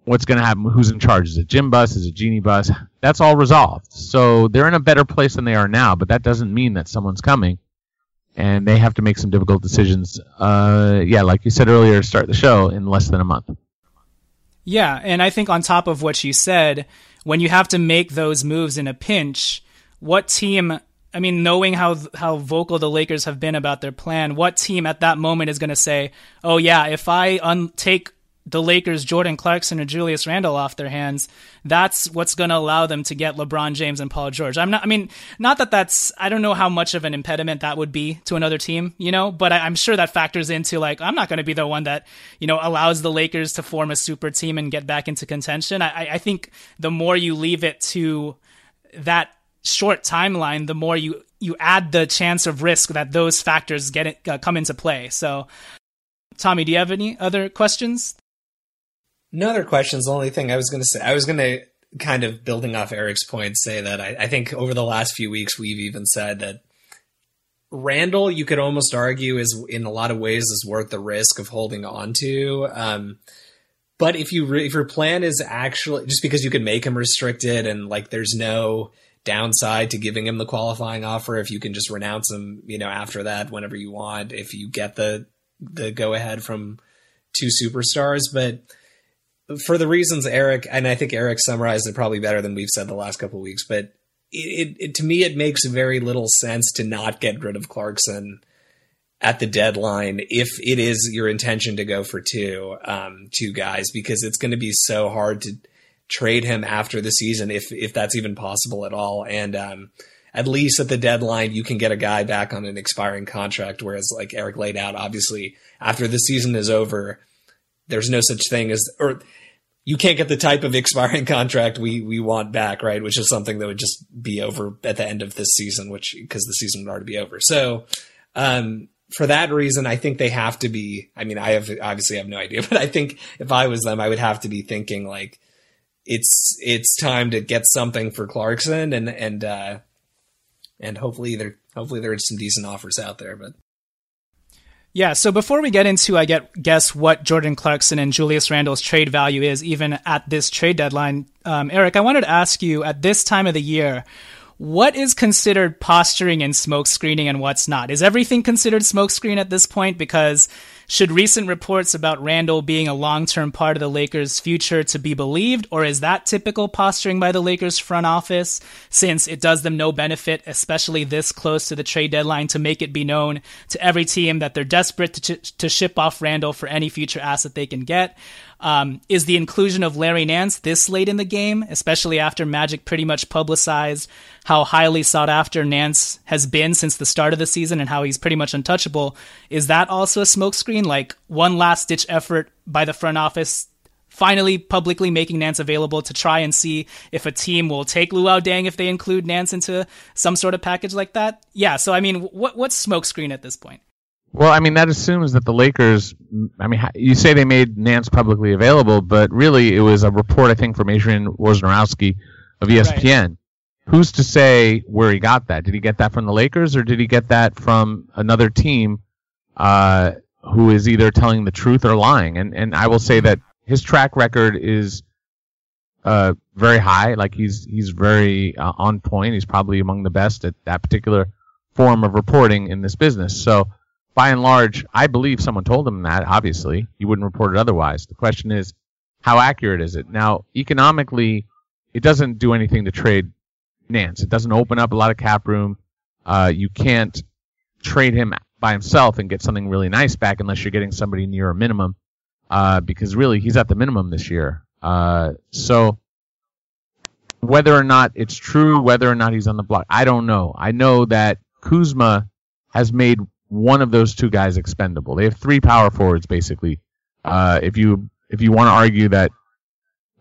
what's going to happen? Who's in charge? Is it Jim Buss? Is it Jeanie Buss? That's all resolved. So they're in a better place than they are now, but that doesn't mean that someone's coming. And they have to make some difficult decisions. Uh, yeah, like you said earlier, start the show in less than a month. Yeah, and I think on top of what you said, when you have to make those moves in a pinch, what team I mean, knowing how how vocal the Lakers have been about their plan, what team at that moment is going to say, "Oh yeah, if I un- take the Lakers, Jordan Clarkson or Julius Randle off their hands, that's what's going to allow them to get LeBron James and Paul George. I'm not, I mean, not that that's, I don't know how much of an impediment that would be to another team, you know, but I, am sure that factors into like, I'm not going to be the one that, you know, allows the Lakers to form a super team and get back into contention. I, I think the more you leave it to that short timeline, the more you, you add the chance of risk that those factors get it, uh, come into play. So, Tommy, do you have any other questions? No other questions. The only thing I was going to say, I was going to kind of building off Eric's point, say that I, I, think over the last few weeks, we've even said that Randle, you could almost argue, is in a lot of ways is worth the risk of holding on to. Um, but if you re- if your plan is actually just because you can make him restricted and like there's no downside to giving him the qualifying offer if you can just renounce him, you know, after that whenever you want if you get the the go ahead from two superstars, but for the reasons Eric and I think Eric summarized it probably better than we've said the last couple weeks, but it, it, it, to me it makes very little sense to not get rid of Clarkson at the deadline if it is your intention to go for two um, two guys because it's going to be so hard to trade him after the season if if that's even possible at all. And um, at least at the deadline you can get a guy back on an expiring contract whereas like Eric laid out obviously after the season is over there's no such thing as or you can't get the type of expiring (laughs) contract we we want back, right? Which is something that would just be over at the end of this season, which because the season would already be over. So, um, for that reason, I think they have to be. I mean, I have obviously have no idea, (laughs) but I think if I was them, I would have to be thinking like it's it's time to get something for Clarkson and and uh, and hopefully there hopefully there's some decent offers out there, but. Yeah, so before we get into, I get guess what Jordan Clarkson and Julius Randle's trade value is, even at this trade deadline. Um, Eric, I wanted to ask you at this time of the year, what is considered posturing and smoke screening and what's not? Is everything considered smoke screen at this point? Because should recent reports about Randle being a long term part of the Lakers' future to be believed, or is that typical posturing by the Lakers front office since it does them no benefit, especially this close to the trade deadline, to make it be known to every team that they're desperate to, ch- to ship off Randle for any future asset they can get? Um, is the inclusion of Larry Nance this late in the game, especially after Magic pretty much publicized how highly sought after Nance has been since the start of the season and how he's pretty much untouchable? Is that also a smokescreen? Like one last ditch effort by the front office finally publicly making Nance available to try and see if a team will take Luol Deng if they include Nance into some sort of package like that. Yeah, so I mean, what what's smokescreen at this point? Well, I mean, that assumes that the Lakers. I mean, you say they made Nance publicly available, but really it was a report, I think, from Adrian Wojnarowski of ESPN. Right. Who's to say where he got that? Did he get that from the Lakers, or did he get that from another team uh, who is either telling the truth or lying? And and I will say that his track record is uh, very high. Like he's he's very uh, on point. He's probably among the best at that particular form of reporting in this business. So by and large, I believe someone told him that. Obviously, he wouldn't report it otherwise. The question is, how accurate is it? Now, economically, it doesn't do anything to trade Nance. It doesn't open up a lot of cap room. Uh, you can't trade him by himself and get something really nice back unless you're getting somebody near a minimum. Uh, because really, he's at the minimum this year. Uh, so whether or not it's true, whether or not he's on the block, I don't know. I know that Kuzma has made one of those two guys expendable. They have three power forwards basically. Uh, if you if you want to argue that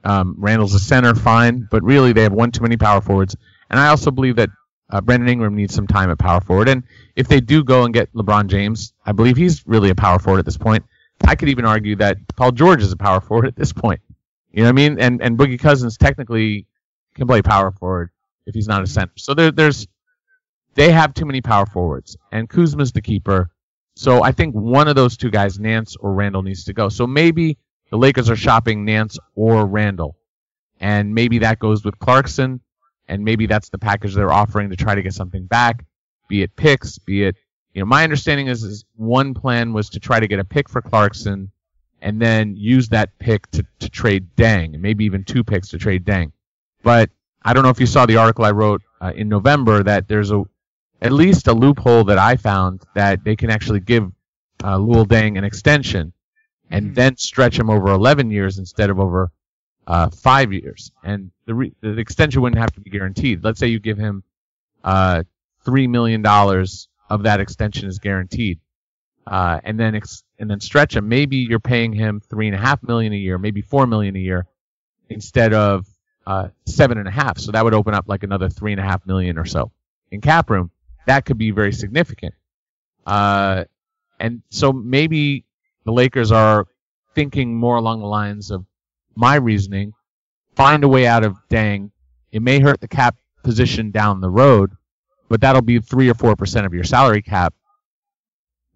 um, Randle's a center, fine, but really they have one too many power forwards. And I also believe that uh, Brandon Ingram needs some time at power forward. And if they do go and get LeBron James, I believe he's really a power forward at this point. I could even argue that Paul George is a power forward at this point. You know what I mean? And and Boogie Cousins technically can play power forward if he's not a center. So there, there's they have too many power forwards, and Kuzma's the keeper. So I think one of those two guys, Nance or Randle, needs to go. So maybe the Lakers are shopping Nance or Randle, and maybe that goes with Clarkson, and maybe that's the package they're offering to try to get something back, be it picks, be it you know. My understanding is, is one plan was to try to get a pick for Clarkson, and then use that pick to, to trade Deng, and maybe even two picks to trade Deng. But I don't know if you saw the article I wrote uh, in November that there's a at least a loophole that I found that they can actually give uh, Luol Deng an extension and mm-hmm. then stretch him over 11 years instead of over uh, five years. And the, re- the extension wouldn't have to be guaranteed. Let's say you give him uh, three million dollars of that extension is guaranteed, uh, and then ex- and then stretch him. Maybe you're paying him three and a half million a year, maybe four million a year, instead of uh, seven and a half. So that would open up like another three and a half million or so in cap room. That could be very significant. Uh, and so maybe the Lakers are thinking more along the lines of my reasoning. Find a way out of Deng. It may hurt the cap position down the road, but that'll be three or four percent of your salary cap,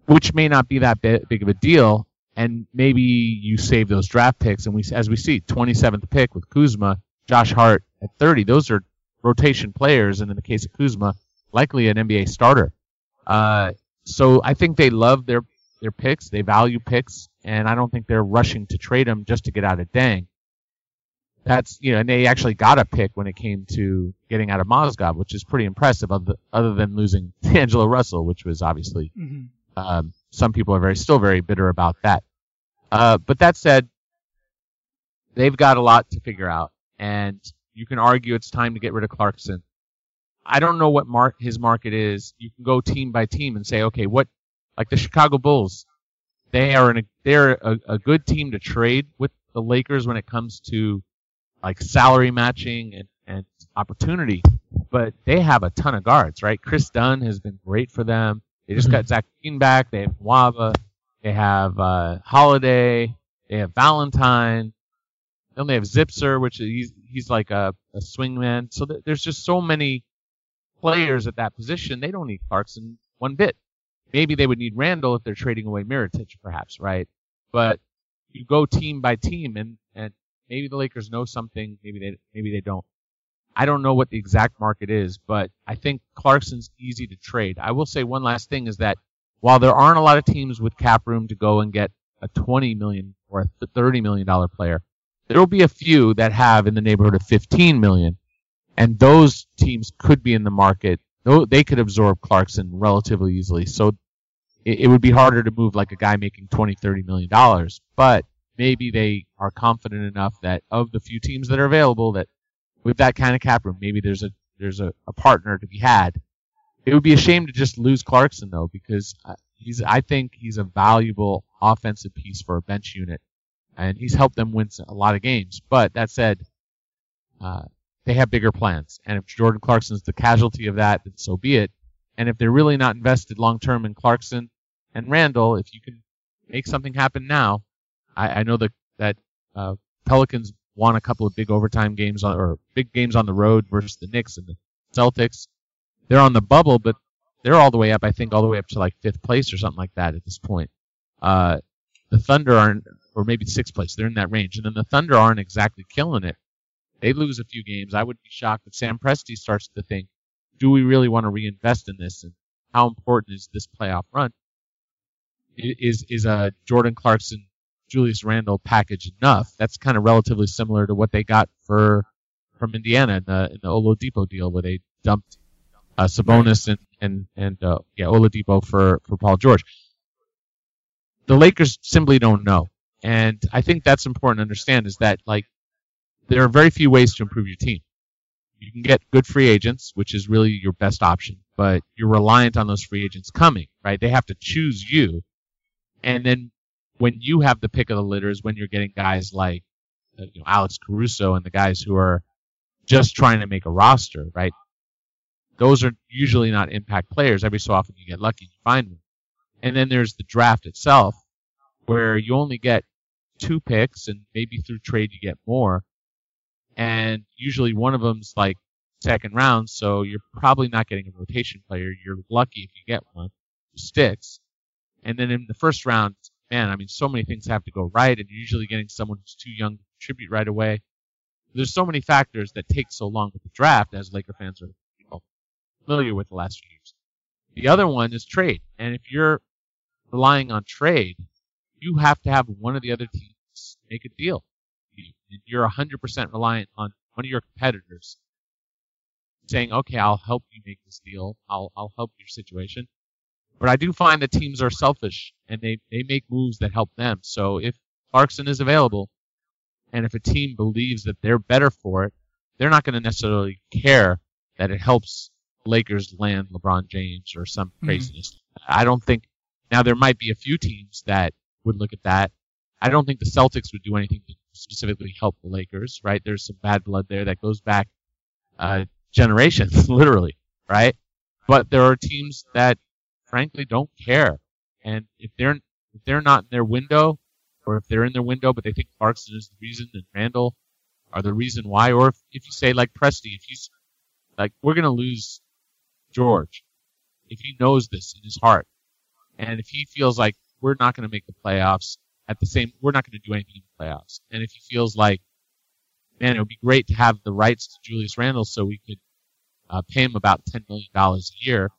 which may not be that big of a deal. And maybe you save those draft picks, and we, as we see, 27th pick with Kuzma, Josh Hart at 30. Those are rotation players, and in the case of Kuzma, likely an NBA starter. Uh, so I think they love their their picks. They value picks, and I don't think they're rushing to trade them just to get out of Deng. That's you know, and they actually got a pick when it came to getting out of Mozgov, which is pretty impressive. Other, other than losing (laughs) D'Angelo Russell, which was obviously mm-hmm. um, some people are very still very bitter about that. Uh, but that said, they've got a lot to figure out and you can argue it's time to get rid of Clarkson. I don't know what mark his market is. You can go team by team and say, okay, what like the Chicago Bulls, they are in a, they're a, a good team to trade with the Lakers when it comes to like salary matching and, and opportunity. But they have a ton of guards, right? Kris Dunn has been great for them. They just mm-hmm. got Zach LaVine back. They have Nwaba. They have uh, Holiday. They have Valentine. Then they have Zipser, which he's he's like a, a swingman. So th- there's just so many players at that position. They don't need Clarkson one bit. Maybe they would need Randle if they're trading away Mirotic, perhaps, right? But you go team by team, and and maybe the Lakers know something, maybe they maybe they don't. I don't know what the exact market is, but I think Clarkson's easy to trade. I will say one last thing is that while there aren't a lot of teams with cap room to go and get a 20 million or a 30 million dollar player, there will be a few that have in the neighborhood of 15 million, and those teams could be in the market. They could absorb Clarkson relatively easily. So it, it would be harder to move like a guy making 20, 30 million dollars. But maybe they are confident enough that of the few teams that are available that with that kind of cap room, maybe there's a there's a, a partner to be had. It would be a shame to just lose Clarkson though, because uh, he's I think he's a valuable offensive piece for a bench unit and he's helped them win a lot of games. But that said, uh, they have bigger plans, and if Jordan Clarkson's the casualty of that, then so be it. And if they're really not invested long term in Clarkson and Randle, if you can make something happen now, I, I know that that uh, Pelicans won a couple of big overtime games on, or big games on the road versus the Knicks and the Celtics. They're on the bubble, but they're all the way up. I think all the way up to like fifth place or something like that at this point. Uh, the Thunder aren't or maybe sixth place. They're in that range. And then the Thunder aren't exactly killing it. They lose a few games. I would be shocked if Sam Presti starts to think, do we really want to reinvest in this? And how important is this playoff run? is is a Jordan Clarkson, Julius Randle package enough? That's kind of relatively similar to what they got for from Indiana in the in the Oladipo deal, where they dumped uh, Sabonis and and and uh, yeah Oladipo for for Paul George. The Lakers simply don't know, and I think that's important to understand. Is that like there are very few ways to improve your team. You can get good free agents, which is really your best option, but you're reliant on those free agents coming, right? They have to choose you. And then when you have the pick of the litter is when you're getting guys like uh, you know, Alex Caruso and the guys who are just trying to make a roster, right? Those are usually not impact players. Every so often you get lucky and you find them. And then there's the draft itself, where you only get two picks and maybe through trade you get more and usually one of them's like second round, so you're probably not getting a rotation player. You're lucky if you get one who sticks. And then in the first round, man, I mean, so many things have to go right, and you're usually getting someone who's too young to contribute right away. There's so many factors that take so long with the draft, as Laker fans are familiar with the last few years. The other one is trade, and if you're relying on trade, you have to have one of the other teams make a deal and you're 100% reliant on one of your competitors saying, okay, I'll help you make this deal. I'll, I'll help your situation. But I do find that teams are selfish and they, they make moves that help them. So if Clarkson is available and if a team believes that they're better for it, they're not going to necessarily care that it helps Lakers land LeBron James or some mm-hmm. craziness. Mm-hmm. I don't think, now there might be a few teams that would look at that. I don't think the Celtics would do anything to specifically help the Lakers, right? There's some bad blood there that goes back uh, generations, (laughs) literally, right? But there are teams that frankly don't care, and if they're if they're not in their window, or if they're in their window but they think Clarkson is the reason and Randle are the reason why, or if, if you say like Presti, if he's like we're gonna lose George, if he knows this in his heart, and if he feels like we're not gonna make the playoffs, at the same, we're not going to do anything in the playoffs. And if he feels like, man, it would be great to have the rights to Julius Randle so we could uh, pay him about $10 million a year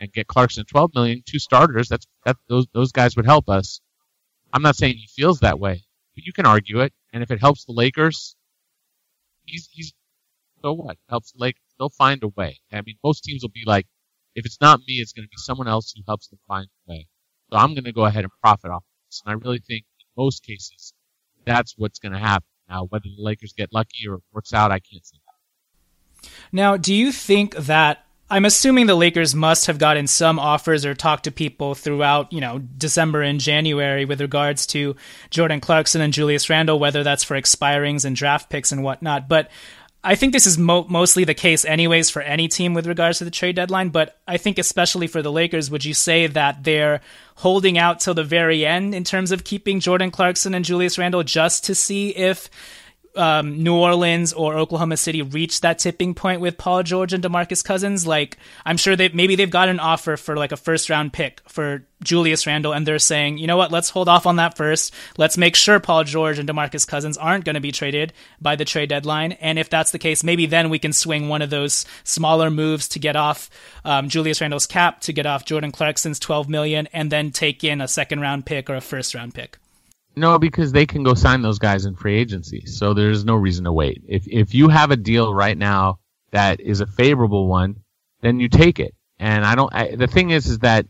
and get Clarkson 12 million, two starters, that's, that, those, those guys would help us. I'm not saying he feels that way, but you can argue it. And if it helps the Lakers, he's, he's, so what? Helps the Lakers. They'll find a way. I mean, most teams will be like, if it's not me, it's going to be someone else who helps them find a way. So I'm going to go ahead and profit off this. And I really think most cases, that's what's going to happen. Now, whether the Lakers get lucky or it works out, I can't say that. Now, do you think that I'm assuming the Lakers must have gotten some offers or talked to people throughout, you know, December and January with regards to Jordan Clarkson and Julius Randle, whether that's for expirings and draft picks and whatnot. But I think this is mo- mostly the case, anyways, for any team with regards to the trade deadline. But I think, especially for the Lakers, would you say that they're holding out till the very end in terms of keeping Jordan Clarkson and Julius Randle just to see if um, New Orleans or Oklahoma City reach that tipping point with Paul George and DeMarcus Cousins, like I'm sure they maybe they've got an offer for like a first round pick for Julius Randle, and they're saying, you know what, let's hold off on that first. Let's make sure Paul George and DeMarcus Cousins aren't going to be traded by the trade deadline, and if that's the case, maybe then we can swing one of those smaller moves to get off um, Julius Randle's cap, to get off Jordan Clarkson's 12 million, and then take in a second round pick or a first round pick. No, because they can go sign those guys in free agency. So there's no reason to wait. If if you have a deal right now that is a favorable one, then you take it. And I don't. I, the thing is, is that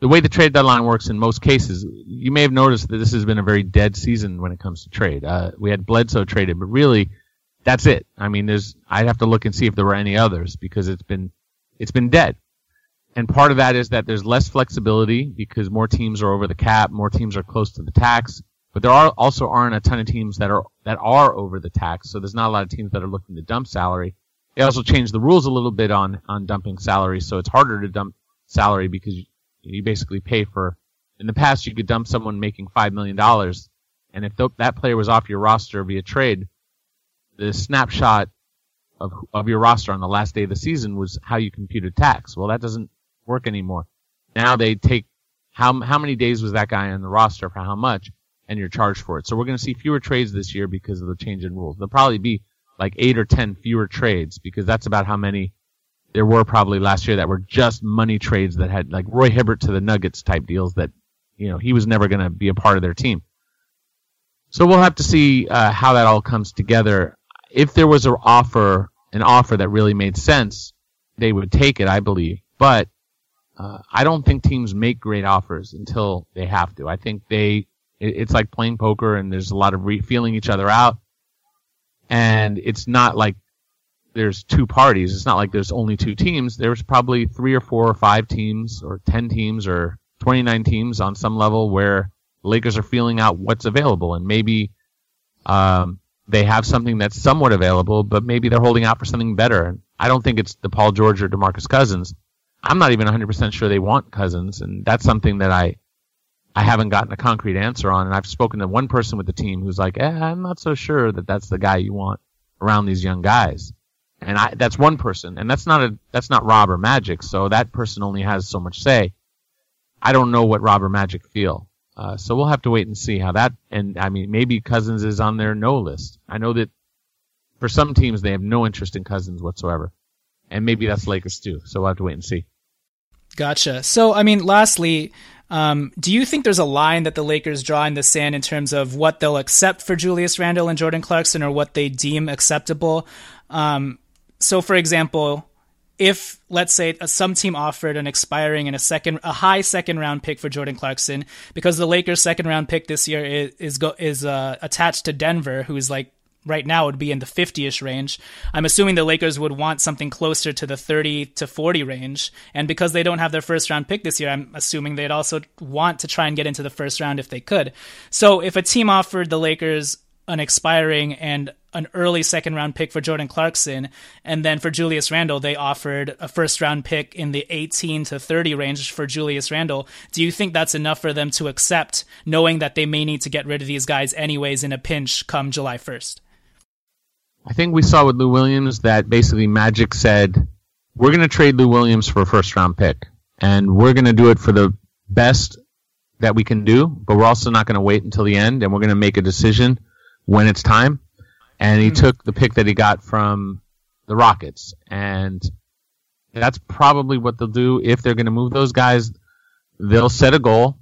the way the trade deadline works in most cases, you may have noticed that this has been a very dead season when it comes to trade. Uh, we had Bledsoe traded, but really, that's it. I mean, there's. I'd have to look and see if there were any others because it's been it's been dead and part of that is that there's less flexibility because more teams are over the cap, more teams are close to the tax. But there are also aren't a ton of teams that are that are over the tax, so there's not a lot of teams that are looking to dump salary. They also changed the rules a little bit on on dumping salary, so it's harder to dump salary because you, you basically pay for. In the past, you could dump someone making five million dollars, and if th- that player was off your roster via trade, the snapshot of of your roster on the last day of the season was how you computed tax. Well, that doesn't work anymore. Now they take how how many days was that guy on the roster for how much, and you're charged for it. So we're going to see fewer trades this year because of the change in rules. There'll probably be like eight or ten fewer trades because that's about how many there were probably last year that were just money trades that had like Roy Hibbert to the Nuggets type deals that you know he was never going to be a part of their team. So we'll have to see uh, how that all comes together. If there was an offer, an offer that really made sense, they would take it, I believe. But uh, I don't think teams make great offers until they have to. I think they, it, it's like playing poker, and there's a lot of re- feeling each other out, and it's not like there's two parties. It's not like there's only two teams. There's probably three or four or five teams, or ten teams, or 29 teams on some level where Lakers are feeling out what's available, and maybe um, they have something that's somewhat available, but maybe they're holding out for something better. I don't think it's the Paul George or DeMarcus Cousins. I'm not even 100% sure they want Cousins, and that's something that I I haven't gotten a concrete answer on. And I've spoken to one person with the team who's like, eh, I'm not so sure that that's the guy you want around these young guys. And I, that's one person, and that's not a that's not Rob or Magic. So that person only has so much say. I don't know what Rob or Magic feel. Uh, so we'll have to wait and see how that. And I mean, maybe Cousins is on their no list. I know that for some teams they have no interest in Cousins whatsoever, and maybe that's Lakers too. So we'll have to wait and see. Gotcha. So I mean, lastly, um, do you think there's a line that the Lakers draw in the sand in terms of what they'll accept for Julius Randle and Jordan Clarkson, or what they deem acceptable? Um, so, for example, if let's say some team offered an expiring and a second a high second round pick for Jordan Clarkson because the Lakers second round pick this year is is, go, is uh, attached to Denver who's like right now would be in the 50ish range. I'm assuming the Lakers would want something closer to the 30 to 40 range and because they don't have their first round pick this year I'm assuming they'd also want to try and get into the first round if they could. So if a team offered the Lakers an expiring and an early second round pick for Jordan Clarkson. And then for Julius Randle, they offered a first round pick in the 18 to 30 range for Julius Randle. Do you think that's enough for them to accept, knowing that they may need to get rid of these guys anyways in a pinch come July 1st? I think we saw with Lou Williams that basically Magic said, we're going to trade Lou Williams for a first round pick. And we're going to do it for the best that we can do, but we're also not going to wait until the end and we're going to make a decision when it's time and he mm-hmm. took the pick that he got from the Rockets, and that's probably what they'll do if they're going to move those guys. They'll set a goal,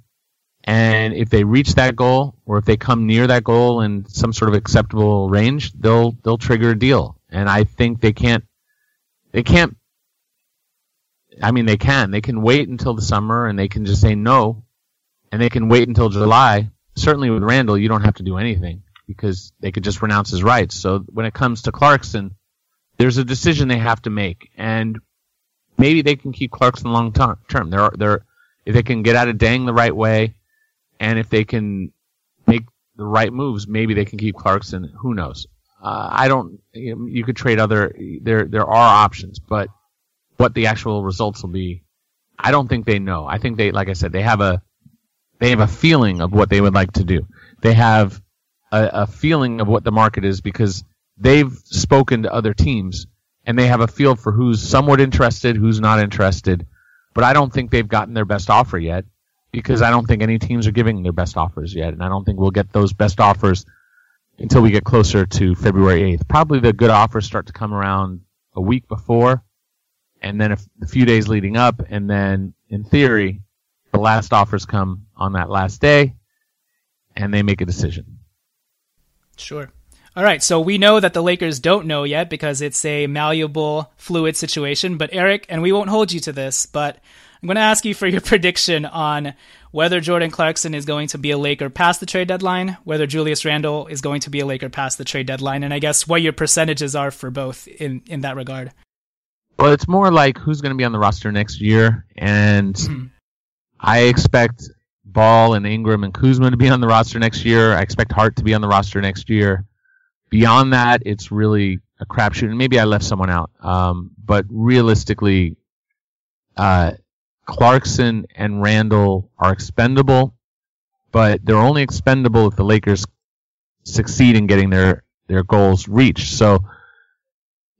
and if they reach that goal, or if they come near that goal in some sort of acceptable range, they'll they'll trigger a deal. And I think they can't they can't. I mean, they can. They can wait until the summer, and they can just say no, and they can wait until July. Certainly with Randle, you don't have to do anything because they could just renounce his rights. So when it comes to Clarkson, there's a decision they have to make, and maybe they can keep Clarkson long term. They're, they're, if they can get out of Deng the right way, and if they can make the right moves, maybe they can keep Clarkson. Who knows? Uh, I don't. You, know, you could trade other. There there are options, but what the actual results will be, I don't think they know. I think they, like I said, they have a they have a feeling of what they would like to do. They have a, a feeling of what the market is because they've spoken to other teams and they have a feel for who's somewhat interested, who's not interested. But I don't think they've gotten their best offer yet because I don't think any teams are giving their best offers yet, and I don't think we'll get those best offers until we get closer to February 8th. Probably the good offers start to come around a week before, and then a, a few days leading up, and then in theory, the last offers come on that last day, and they make a decision. Sure. All right, so we know that the Lakers don't know yet because it's a malleable, fluid situation. But Eric, and we won't hold you to this, but I'm going to ask you for your (laughs) prediction on whether Jordan Clarkson is going to be a Laker past the trade deadline, whether Julius Randle is going to be a Laker past the trade deadline, and I guess what your percentages are for both in, in that regard. Well, it's more like who's going to be on the roster next year, and mm-hmm. I expect Ball and Ingram and Kuzma to be on the roster next year. I expect Hart to be on the roster next year. Beyond that, it's really a crapshoot. And maybe I left someone out. Um, but realistically, uh, Clarkson and Randle are expendable, but they're only expendable if the Lakers succeed in getting their, their goals reached. So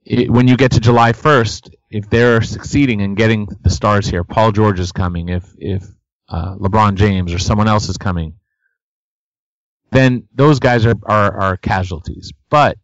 it, when you get to July 1st, if they're succeeding in getting the stars here, Paul George is coming. If if uh, LeBron James or someone else is coming, then those guys are, are, are casualties. But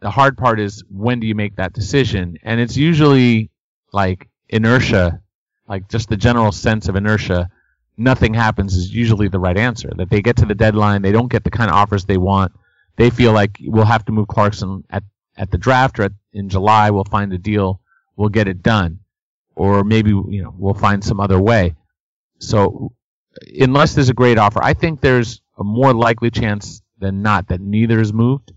the hard part is when do you make that decision? And it's usually like inertia, like just the general sense of inertia nothing happens is usually the right answer. That they get to the deadline, they don't get the kind of offers they want. They feel like we'll have to move Clarkson at, at the draft or at, in July. We'll find a deal. We'll get it done. Or maybe, you know, we'll find some other way. So unless there's a great offer, I think there's a more likely chance than not that neither is moved.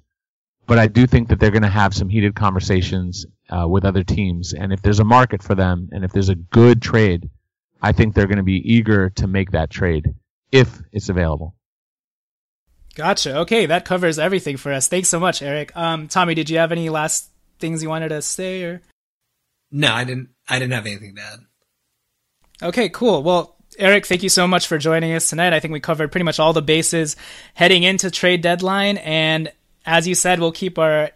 But I do think that they're going to have some heated conversations uh, with other teams. And if there's a market for them and if there's a good trade, I think they're going to be eager to make that trade if it's available. Gotcha. Okay, that covers everything for us. Thanks so much, Eric. Um, Tommy, did you have any last things you wanted to say or? No, I didn't. I didn't have anything to add. Okay, cool. Well, Eric, thank you so much for joining us tonight. I think we covered pretty much all the bases heading into trade deadline, and as you said, we'll keep our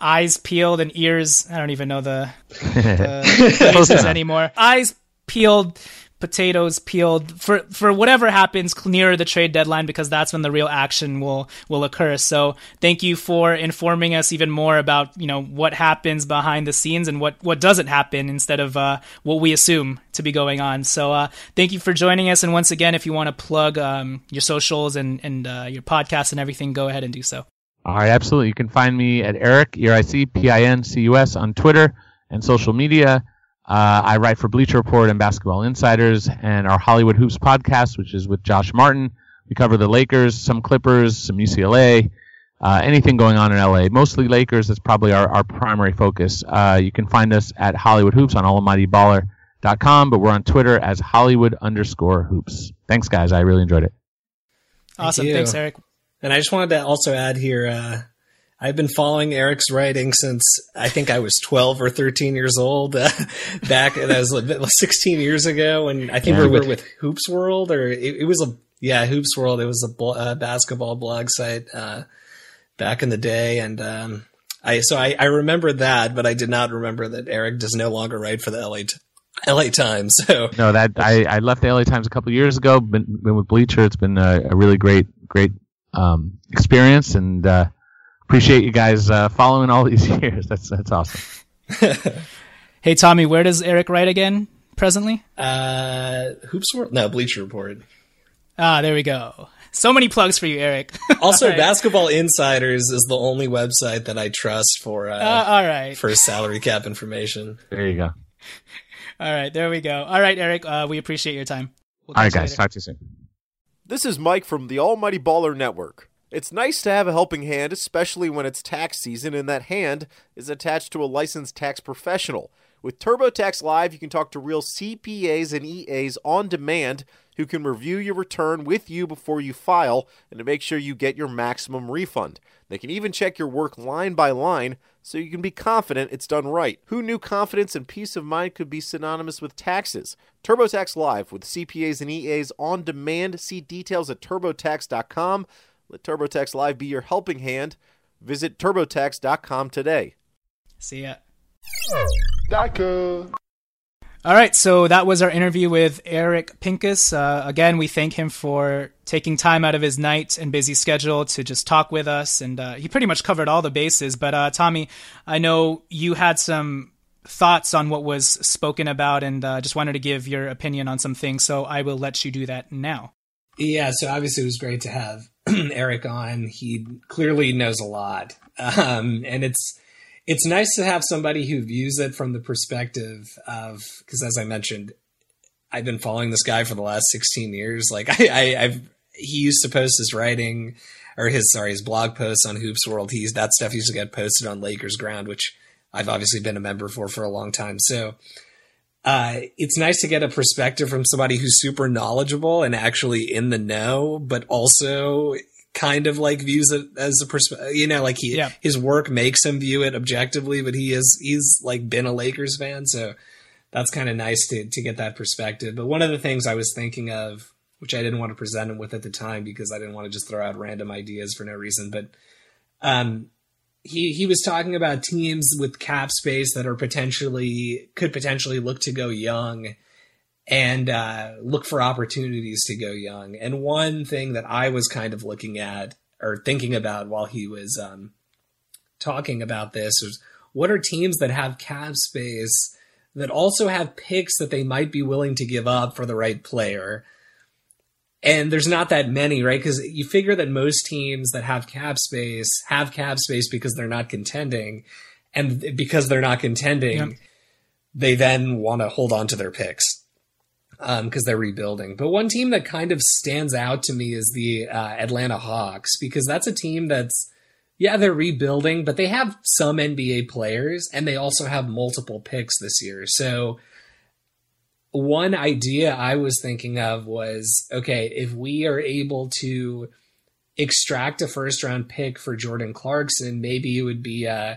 eyes peeled and ears. I don't even know the, the (laughs) anymore. Eyes peeled potatoes peeled for for whatever happens nearer the trade deadline because that's when the real action will will occur. So thank you for informing us even more about you know what happens behind the scenes and what what doesn't happen instead of uh, what we assume to be going on. So uh, thank you for joining us. And once again, if you want to plug um, your socials and and uh, your podcast and everything, go ahead and do so. All right, absolutely. You can find me at Eric E R I C P I N C U S on Twitter and social media. Uh, I write for Bleacher Report and Basketball Insiders and our Hollywood Hoops podcast, which is with Josh Martin. We cover the Lakers, some Clippers, some UCLA, uh, anything going on in LA. Mostly Lakers. That's probably our, our primary focus. Uh, you can find us at Hollywood Hoops on almightyballer.com, but we're on Twitter as Hollywood underscore hoops. Thanks, guys. I really enjoyed it. Awesome. Thank Thanks, Eric. And I just wanted to also add here, uh, I've been following Eric's writing since I think I was 12 or 13 years old. Uh, (laughs) back, that was like 16 years ago, and I think yeah, we were with Hoops World, or it, it, was a yeah Hoops World. It was a bl- uh, basketball blog site uh, back in the day, and um, I so I, I remember that, but I did not remember that Eric does no longer write for the LA. T- LA Times. (laughs) So no, that I, I left the LA Times a couple years ago. Been, been with Bleacher. It's been a, a really great great um, experience, and uh, appreciate you guys uh, following all (laughs) these years. That's that's awesome. (laughs) hey Tommy, where does Eric write again presently? Uh, Hoops World? No, Bleacher Report. Ah, there we go. So many plugs for you, Eric. (laughs) also, right. Basketball Insiders is the only website that I trust for uh, uh, all right for salary cap information. There you go. All right, there we go. All right, Eric, uh, we appreciate your time. We'll all right, guys. Later. Talk to you soon. This is Mike from the Almighty Baller Network. It's nice to have a helping hand, especially when it's tax season and that hand is attached to a licensed tax professional. With TurboTax Live, you can talk to real CPAs and EAs on demand who can review your return with you before you file and to make sure you get your maximum refund. They can even check your work line by line so you can be confident it's done right. Who knew confidence and peace of mind could be synonymous with taxes? TurboTax Live with CPAs and EAs on demand. See details at turbotax.com. Let TurboTax Live be your helping hand. Visit turbotax.com today. See ya. Daco. All right, so that was our interview with Eric Pincus. Uh, again, we thank him for taking time out of his night and busy schedule to just talk with us, and uh, he pretty much covered all the bases. But uh, Tommy, I know you had some thoughts on what was spoken about, and uh, just wanted to give your opinion on some things. So I will let you do that now. Yeah, so obviously it was great to have (clears throat) Eric on. He clearly knows a lot, (laughs) um, and it's it's nice to have somebody who views it from the perspective of because, as I mentioned, I've been following this guy for the last sixteen years. Like I, I I've he used to post his writing or his sorry his blog posts on Hoops World. He's that stuff used to get posted on Lakers Ground, which I've obviously been a member for for a long time. So uh, it's nice to get a perspective from somebody who's super knowledgeable and actually in the know, but also kind of like views it as a perspective. You know, like he yeah. his work makes him view it objectively, but he is he's like been a Lakers fan, so that's kind of nice to to get that perspective. But one of the things I was thinking of, which I didn't want to present him with at the time because I didn't want to just throw out random ideas for no reason, but um, he he was talking about teams with cap space that are potentially could potentially look to go young and uh, look for opportunities to go young. And one thing that I was kind of looking at or thinking about while he was um, talking about this was what are teams that have cap space that also have picks that they might be willing to give up for the right player. and there's not that many, right? Because you figure that most teams that have cap space have cap space because they're not contending, and because they're not contending, yep. they then want to hold on to their picks because um, they're rebuilding. But one team that kind of stands out to me is the uh, Atlanta Hawks because that's a team that's yeah they're rebuilding, but they have some NBA players and they also have multiple picks this year, so one idea I was thinking of was okay, if we are able to extract a first round pick for Jordan Clarkson, maybe it would be uh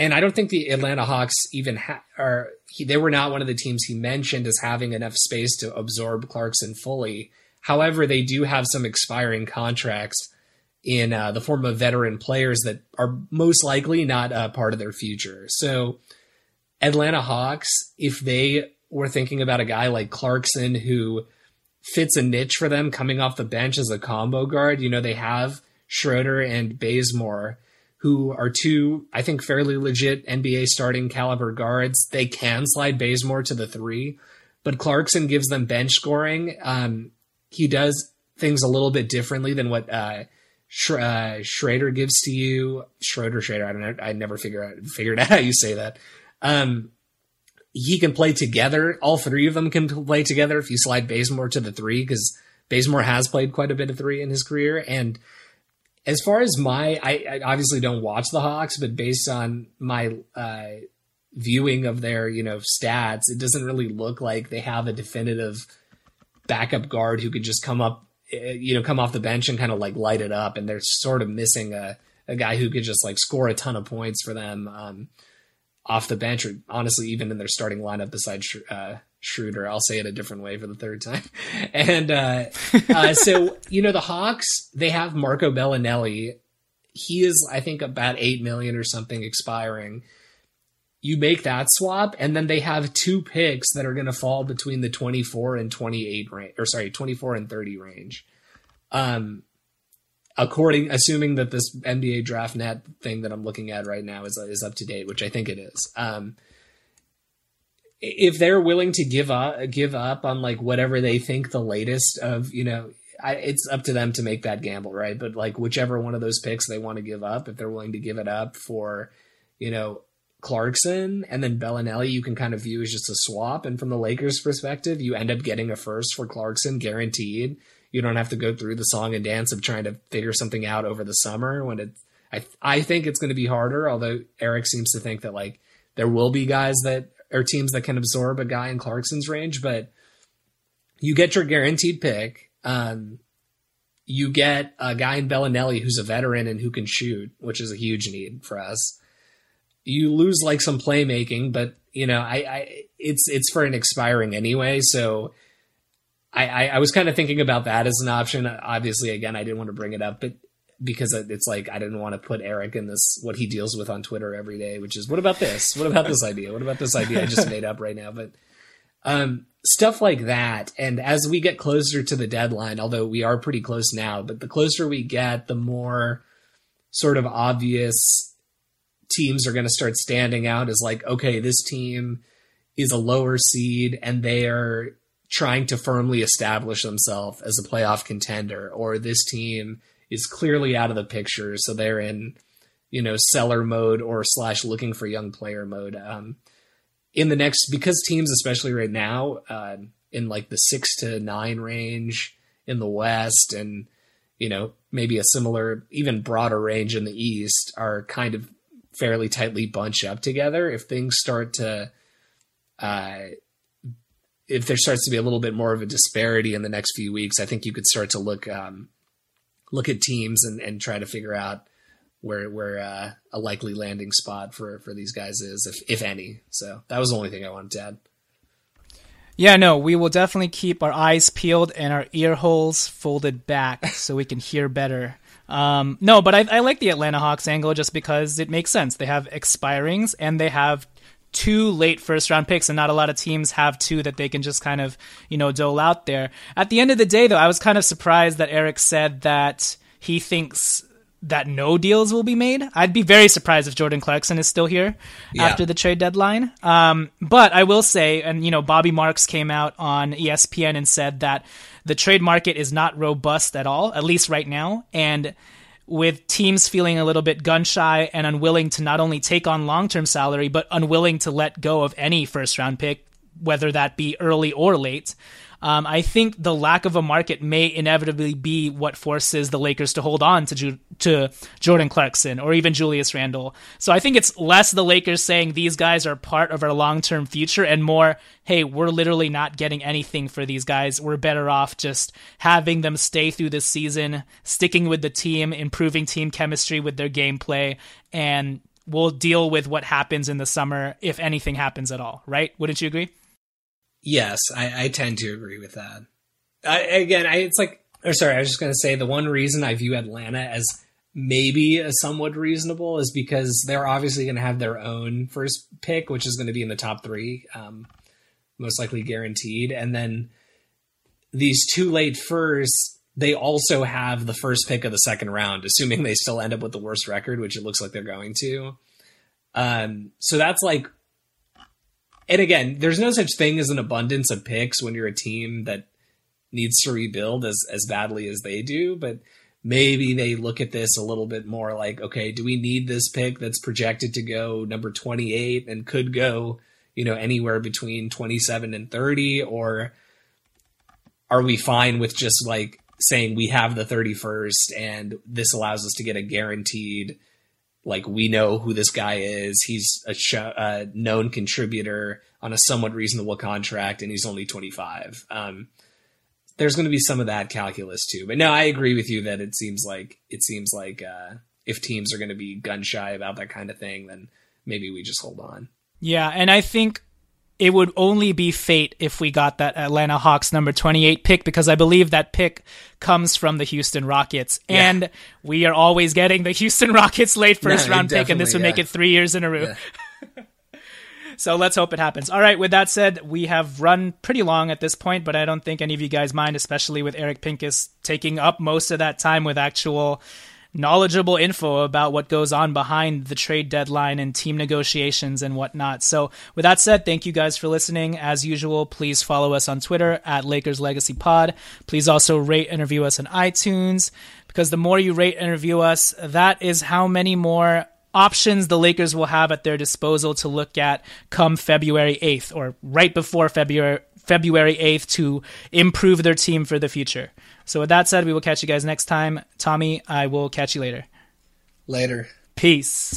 and I don't think the Atlanta Hawks even ha- are he, they were not one of the teams he mentioned as having enough space to absorb Clarkson fully. However, they do have some expiring contracts in uh, the form of veteran players that are most likely not a part of their future. So, Atlanta Hawks, if they we're thinking about a guy like Clarkson who fits a niche for them coming off the bench as a combo guard. You know, they have Schroeder and Bazemore, who are two, I think, fairly legit NBA starting caliber guards. They can slide Bazemore to the three, but Clarkson gives them bench scoring. Um, he does things a little bit differently than what uh, Sh- uh, Schrader gives to you. Schroeder, Schrader, I don't know. I never figure out figured out (laughs) how you say that. Um, he can play together. All three of them can play together if you slide Bazemore to the three, because Bazemore has played quite a bit of three in his career. And as far as my, I, I obviously don't watch the Hawks, but based on my uh, viewing of their, you know, stats, it doesn't really look like they have a definitive backup guard who could just come up, eh, you know, come off the bench and kind of like light it up. And they're sort of missing a, a guy who could just like score a ton of points for them. Um, off the bench, or honestly, even in their starting lineup besides uh, Schroeder. I'll say it a different way for the third time. (laughs) And uh, uh, so, (laughs) you know, the Hawks, they have Marco Belinelli. He is, I think, about eight million or something expiring. You make that swap, and then they have two picks that are going to fall between the 24 and 28 range, or sorry, 24 and 30 range. Um, according assuming that this NBA draft net thing that I'm looking at right now is is up to date, which I think it is. Um, if they're willing to give up give up on like whatever they think the latest of, you know, I, it's up to them to make that gamble, right? But like whichever one of those picks they want to give up, if they're willing to give it up for, you know, Clarkson and then Belinelli, you can kind of view as just a swap. And from the Lakers' perspective, you end up getting a first for Clarkson guaranteed you don't have to go through the song and dance of trying to figure something out over the summer when it I I think it's going to be harder although Eric seems to think that like there will be guys that are teams that can absorb a guy in Clarkson's range but you get your guaranteed pick um, you get a guy in Belinelli who's a veteran and who can shoot which is a huge need for us you lose like some playmaking but you know I, I it's it's for an expiring anyway so I, I, I was kind of thinking about that as an option. Obviously, again, I didn't want to bring it up, but because it's like I didn't want to put Eric in this what he deals with on Twitter every day, which is what about this? What about this idea? What about this idea I just made up right now? But um, stuff like that. And as we get closer to the deadline, although we are pretty close now, but the closer we get, the more sort of obvious teams are going to start standing out as like, okay, this team is a lower seed and they are trying to firmly establish themselves as a playoff contender, or this team is clearly out of the picture, so they're in, you know, seller mode or slash looking for young player mode. Um, in the next, because teams, especially right now, uh, in like the six to nine range in the West, and you know maybe a similar, even broader range in the East, are kind of fairly tightly bunched up together. If things start to uh, if there starts to be a little bit more of a disparity in the next few weeks, I think you could start to look um, look at teams and, and try to figure out where where uh, a likely landing spot for for these guys is, if if any. So that was the only thing I wanted to add. Yeah, no, we will definitely keep our eyes peeled and our ear holes folded back (laughs) so we can hear better. Um, no, but I, I like the Atlanta Hawks angle just because it makes sense. They have expirings and they have two late first round picks and not a lot of teams have two that they can just kind of, you know, dole out there. At the end of the day though, I was kind of surprised that Eric said that he thinks that no deals will be made. I'd be very surprised if Jordan Clarkson is still here yeah. after the trade deadline. Um, but I will say, and you know, Bobby Marks came out on ESPN and said that the trade market is not robust at all, at least right now, and with teams feeling a little bit gun shy and unwilling to not only take on long term salary, but unwilling to let go of any first round pick, whether that be early or late. Um, I think the lack of a market may inevitably be what forces the Lakers to hold on to Ju- to Jordan Clarkson or even Julius Randle. So I think it's less the Lakers saying these guys are part of our long term future and more, hey, we're literally not getting anything for these guys. We're better off just having them stay through this season, sticking with the team, improving team chemistry with their gameplay, and we'll deal with what happens in the summer if anything happens at all. Right? Wouldn't you agree? Yes, I, I tend to agree with that. I, again, I, it's like, or sorry, I was just going to say the one reason I view Atlanta as maybe a somewhat reasonable is because they're obviously going to have their own first pick, which is going to be in the top three, um, most likely guaranteed. And then these two late firsts, they also have the first pick of the second round, assuming they still end up with the worst record, which it looks like they're going to. Um, so that's like and again, there's no such thing as an abundance of picks when you're a team that needs to rebuild as as badly as they do, but maybe they look at this a little bit more like, okay, do we need this pick that's projected to go number 28 and could go, you know, anywhere between 27 and 30 or are we fine with just like saying we have the 31st and this allows us to get a guaranteed like we know who this guy is. He's a, a known contributor on a somewhat reasonable contract, and he's only 25. Um, there's going to be some of that calculus too. But no, I agree with you that it seems like it seems like uh, if teams are going to be gun shy about that kind of thing, then maybe we just hold on. Yeah, and I think it would only be fate if we got that Atlanta Hawks number 28 pick because I believe that pick comes from the Houston Rockets. Yeah. And we are always getting the Houston (laughs) Rockets late first no, round pick, and this would yeah. make it three years in a row. Yeah. (laughs) so let's hope it happens. All right, with that said, we have run pretty long at this point, but I don't think any of you guys mind, especially with Eric Pincus taking up most of that time with actual knowledgeable info about what goes on behind the trade deadline and team negotiations and whatnot. So, with that said, thank you guys for listening. As usual, please follow us on Twitter at Lakers Legacy Pod. Please also rate and review us on iTunes because the more you rate and review us, that is how many more options the Lakers will have at their disposal to look at come February 8th or right before February February 8th to improve their team for the future. So with that said, we will catch you guys next time. Tommy, I will catch you later. Later. Peace.